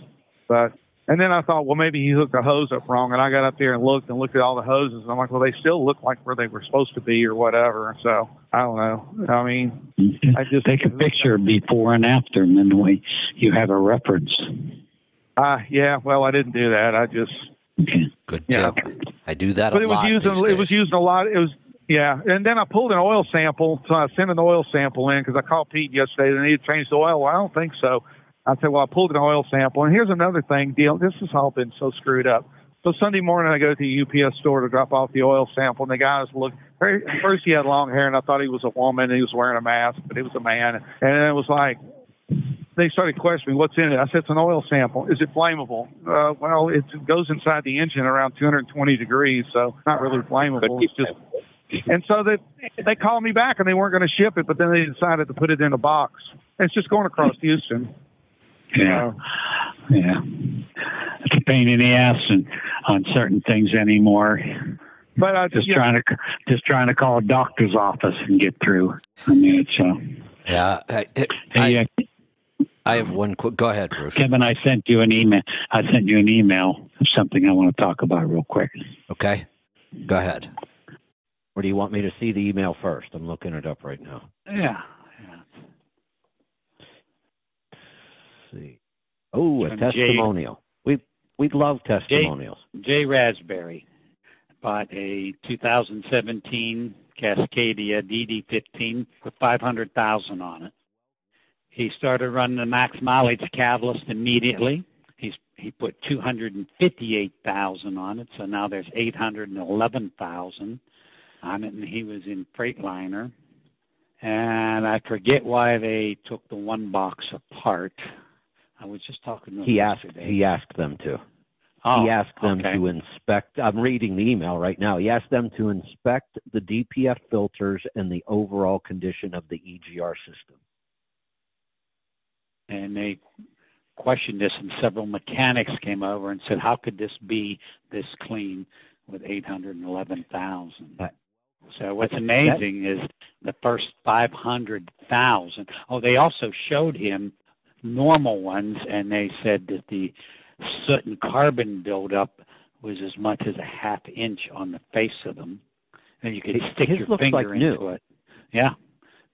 but and then I thought, well, maybe he hooked a hose up wrong. And I got up there and looked and looked at all the hoses, and I'm like, well, they still look like where they were supposed to be or whatever. So I don't know. I mean, I just take a picture before and after, and then we, you have a reference. Uh, yeah. Well, I didn't do that. I just Good Yeah. tip. I do that but a it was lot using it was days. using a lot. It was yeah, and then I pulled an oil sample. So I sent an oil sample in because I called Pete yesterday. They need to change the oil. Well, I don't think so. I said, well, I pulled an oil sample, and here's another thing. Deal. This has all been so screwed up. So Sunday morning, I go to the UPS store to drop off the oil sample, and the guy was looking. At first, he had long hair, and I thought he was a woman, and he was wearing a mask, but it was a man. And it was like, they started questioning what's in it. I said it's an oil sample. Is it flammable? Uh, well, it goes inside the engine around 220 degrees, so not really flammable. It's just. And so they they called me back and they weren't going to ship it, but then they decided to put it in a box. And It's just going across Houston. Yeah. Yeah. It's a pain in the ass and on certain things anymore. But I Just yeah. trying to just trying to call a doctor's office and get through. I mean, it's uh, Yeah. I, hey, uh, I have one quick. Go ahead, Bruce. Kevin. I sent you an email. I sent you an email of something I want to talk about real quick. Okay. Go ahead. Or do you want me to see the email first? I'm looking it up right now. Yeah. See. Oh, a From Jay- testimonial. We we love testimonials. Jay Raspberry bought a 2017 Cascadia DD15 with 500,000 on it. He started running the max mileage catalyst immediately. He's he put 258,000 on it, so now there's 811,000 on it, and he was in Freightliner. And I forget why they took the one box apart. I was just talking to him He asked he asked them to. Oh, he asked them okay. to inspect. I'm reading the email right now. He asked them to inspect the DPF filters and the overall condition of the EGR system. and they questioned this, and several mechanics came over and said, "How could this be this clean with 811,000?" So what's amazing is the first 500,000. Oh, they also showed him normal ones, and they said that the soot and carbon buildup was as much as a half inch on the face of them. And you could His- stick your finger like into new. it. Yeah.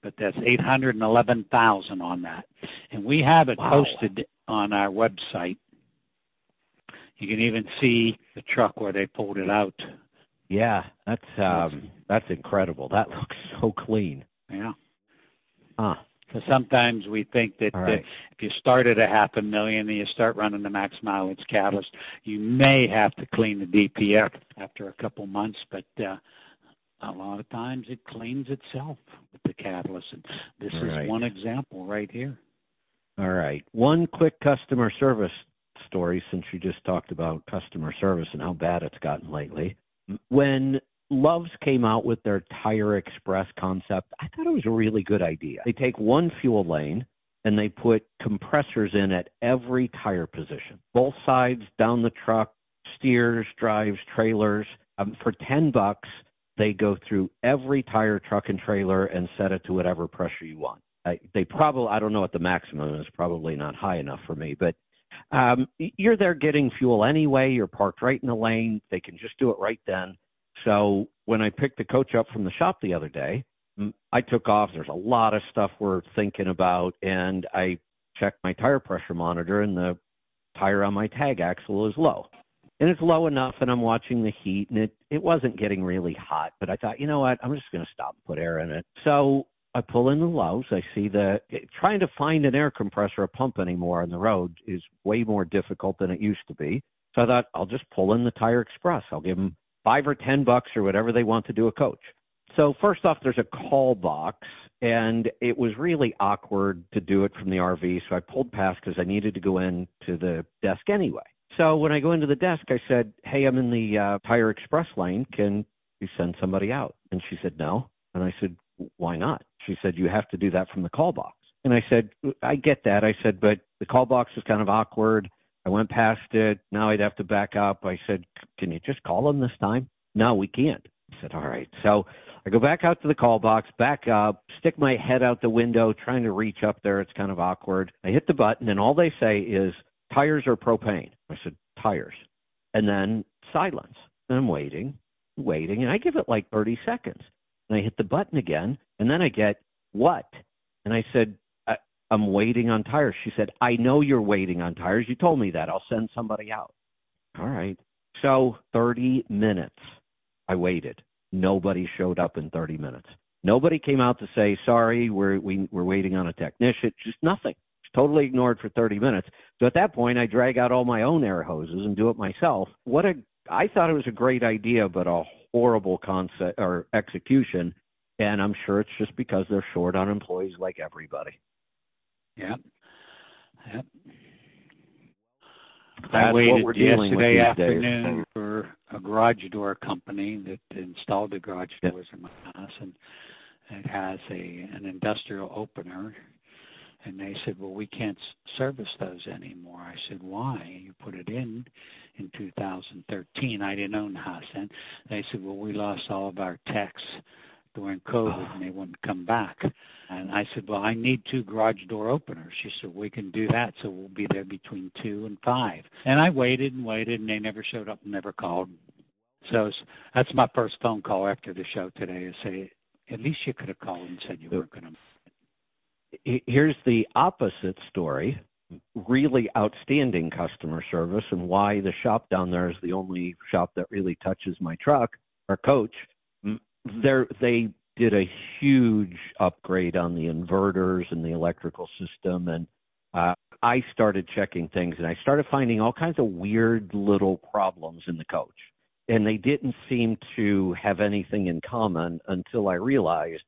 But that's eight hundred and eleven thousand on that. And we have it Wow. posted on our website. You can even see the truck where they pulled it out. Yeah, that's um that's incredible. That looks so clean. Yeah. Huh. So sometimes we think that uh, if you start at a half a million and you start running the max mileage catalyst, you may have to clean the DPF after a couple months, but uh, a lot of times it cleans itself with the catalyst. And this Right. is one example right here. All right. One quick customer service story since you just talked about customer service and how bad it's gotten lately. When Love's came out with their Tire Express concept, I thought it was a really good idea. They take one fuel lane and they put compressors in at every tire position, both sides, down the truck, steers, drives, trailers. Um, for 10 bucks, they go through every tire, truck, and trailer and set it to whatever pressure you want. I, they probably I don't know what the maximum is. Probably not high enough for me, but um, you're there getting fuel anyway. You're parked right in the lane. They can just do it right then. So when I picked the coach up from the shop the other day, I took off. There's a lot of stuff we're thinking about, and I checked my tire pressure monitor, and the tire on my tag axle is low. And it's low enough, and I'm watching the heat, and it it wasn't getting really hot. But I thought, you know what? I'm just going to stop and put air in it. So I pull in the Love's. I see the eh, trying to find an air compressor, a pump anymore on the road is way more difficult than it used to be. So I thought I'll just pull in the Tire Express. I'll give them five or ten bucks or whatever they want to do a coach. So first off, there's a call box, and it was really awkward to do it from the RV. So I pulled past because I needed to go in to the desk anyway. So when I go into the desk, I said, "Hey, I'm in the uh, Tire Express lane. Can you send somebody out?" And she said, "No." And I said, "Why not?" She said, "You have to do that from the call box." And I said, "I get that." I said, "But the call box is kind of awkward." I went past it. Now I'd have to back up. I said, "Can you just call them this time?" No, we can't. I said, "All right." So I go back out to the call box, back up, stick my head out the window, trying to reach up there. It's kind of awkward. I hit the button, and all they say is tires or propane. I said, tires. And then silence. And I'm waiting, waiting, and I give it like 30 seconds. And I hit the button again, and then I get, what? And I said, I'm waiting on tires. She said, I know you're waiting on tires. You told me that. I'll send somebody out. All right. So 30 minutes I waited. Nobody showed up in 30 minutes. Nobody came out to say, sorry, we're, we, we're waiting on a technician. Just nothing. Totally ignored for 30 minutes. So at that point, I drag out all my own air hoses and do it myself. What a, I thought it was a great idea, but a horrible concept or execution. And I'm sure it's just because they're short on employees like everybody. Yep. Yep. I what waited we're dealing with yesterday afternoon days. for a garage door company that installed the garage Yep. doors in my house, and it has a an industrial opener. And they said, "Well, we can't service those anymore." I said, "Why? You put it in in 2013. I didn't own the house then." They said, "Well, we lost all of our techs during COVID, and they wouldn't come back." And I said, Well, I need two garage door openers. She said, We can do that. So we'll be there between two and five. And I waited and waited, and they never showed up and never called. So that's my first phone call after the show today to say, At least you could have called and said you weren't going to. Here's the opposite story. Really outstanding customer service, and why the shop down there is the only shop that really touches my truck or coach. They did a huge upgrade on the inverters and the electrical system, and uh, I started checking things, and I started finding all kinds of weird little problems in the coach. And they didn't seem to have anything in common until I realized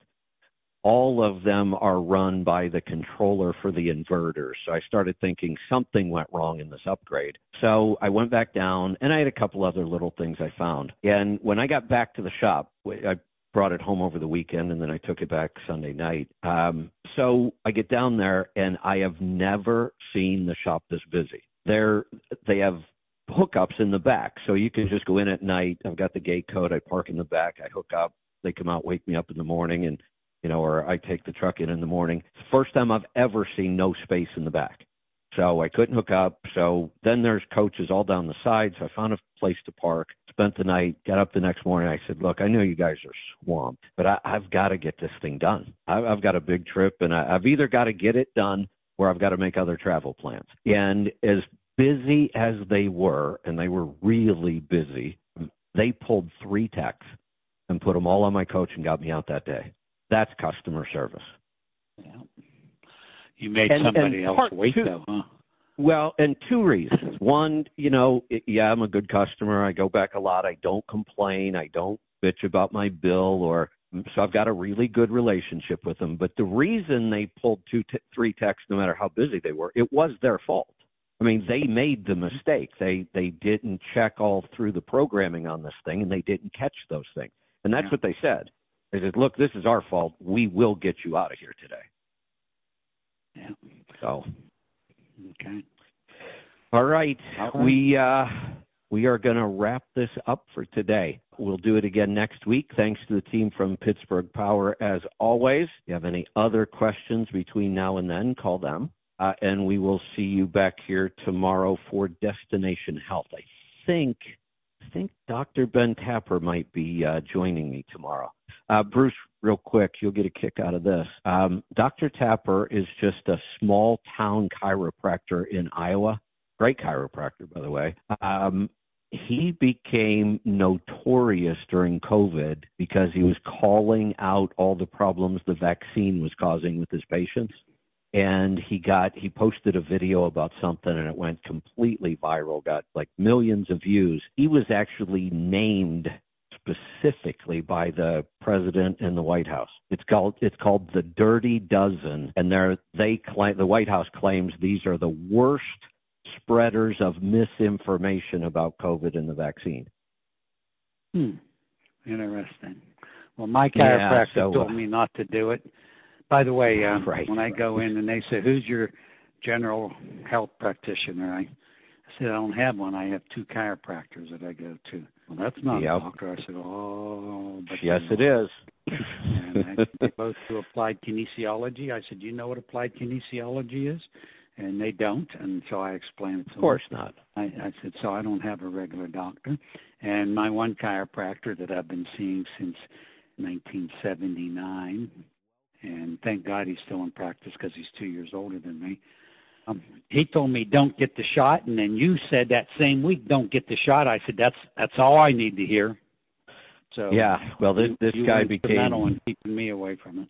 all of them are run by the controller for the inverter. So I started thinking something went wrong in this upgrade. So I went back down and I had a couple other little things I found. And when I got back to the shop, I brought it home over the weekend and then I took it back Sunday night. Um, so I get down there and I have never seen the shop this busy. They're, they have hookups in the back. So you can just go in at night. I've got the gate code. I park in the back. I hook up. They come out, wake me up in the morning and you know, or I take the truck in in the morning. It's the first time I've ever seen no space in the back. So I couldn't hook up. So then there's coaches all down the side. So I found a place to park. spent the night, got up the next morning. I said, "Look, I know you guys are swamped, but I, I've got to get this thing done. I, I've got a big trip, and I, I've either got to get it done or I've got to make other travel plans." And as busy as they were, and they were really busy, they pulled three techs and put them all on my coach and got me out that day. That's customer service. Yeah. You made And- somebody and else wait two- though, huh? Well, and two reasons. One, you know, i- yeah, I'm a good customer. I go back a lot. I don't complain. I don't bitch about my bill or mm, so I've got a really good relationship with them. But the reason they pulled two, t- three texts, no matter how busy they were, it was their fault. I mean, they made the mistake. They they didn't check all through the programming on this thing, and they didn't catch those things. And that's Yeah. what they said. They said, "Look, this is our fault. We will get you out of here today." Yeah. So Okay. All right. All right. We uh we are going to wrap this up for today. We'll do it again next week. Thanks to the team from Pittsburgh Power as always. If you have any other questions between now and then, call them. Uh, and we will see you back here tomorrow for Destination Health. I think think Dr. Ben Tapper might be uh, joining me tomorrow. Uh, Bruce, real quick, you'll get a kick out of this. Um, Dr. Tapper is just a small town chiropractor in Iowa. Great chiropractor, by the way. Um, he became notorious during COVID because he was calling out all the problems the vaccine was causing with his patients. And he got he posted a video about something and it went completely viral, got like millions of views. He was actually named specifically by the president and the White House. It's called it's called the Dirty Dozen, and they're they claim the White House claims these are the worst spreaders of misinformation about COVID and the vaccine. Hmm. Interesting. Well, my Yeah, chiropractor so, uh, told me not to do it. By the way, uh, Right, when I go in and they say, "Who's your general health practitioner?" I, said, "I don't have one. I have two chiropractors that I go to." Well, that's not Yep. a doctor. I said, "Oh, but Yes, you it know." is. and I, they both do applied kinesiology. I said, "Do you know what applied kinesiology is?" And they don't, and so I explained it to Of them. course not. I, I said, so I don't have a regular doctor. And my one chiropractor that I've been seeing since 1979, and thank God he's still in practice because he's two years older than me. Um, he told me don't get the shot, and then you said that same week don't get the shot. I said that's that's all I need to hear. So Yeah, well, this this you guy instrumental became in keeping me away from it.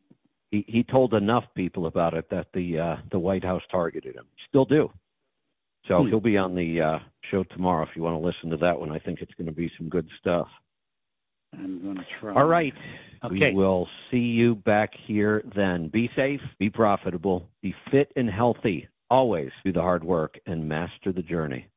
he he told enough people about it that the uh the White House targeted him. Still do. So Hmm. he'll be on the uh show tomorrow if you want to listen to that one. I think it's going to be some good stuff. I'm going to try. All right. Okay. We will see you back here then. Be safe, be profitable, be fit and healthy. Always do the hard work and master the journey.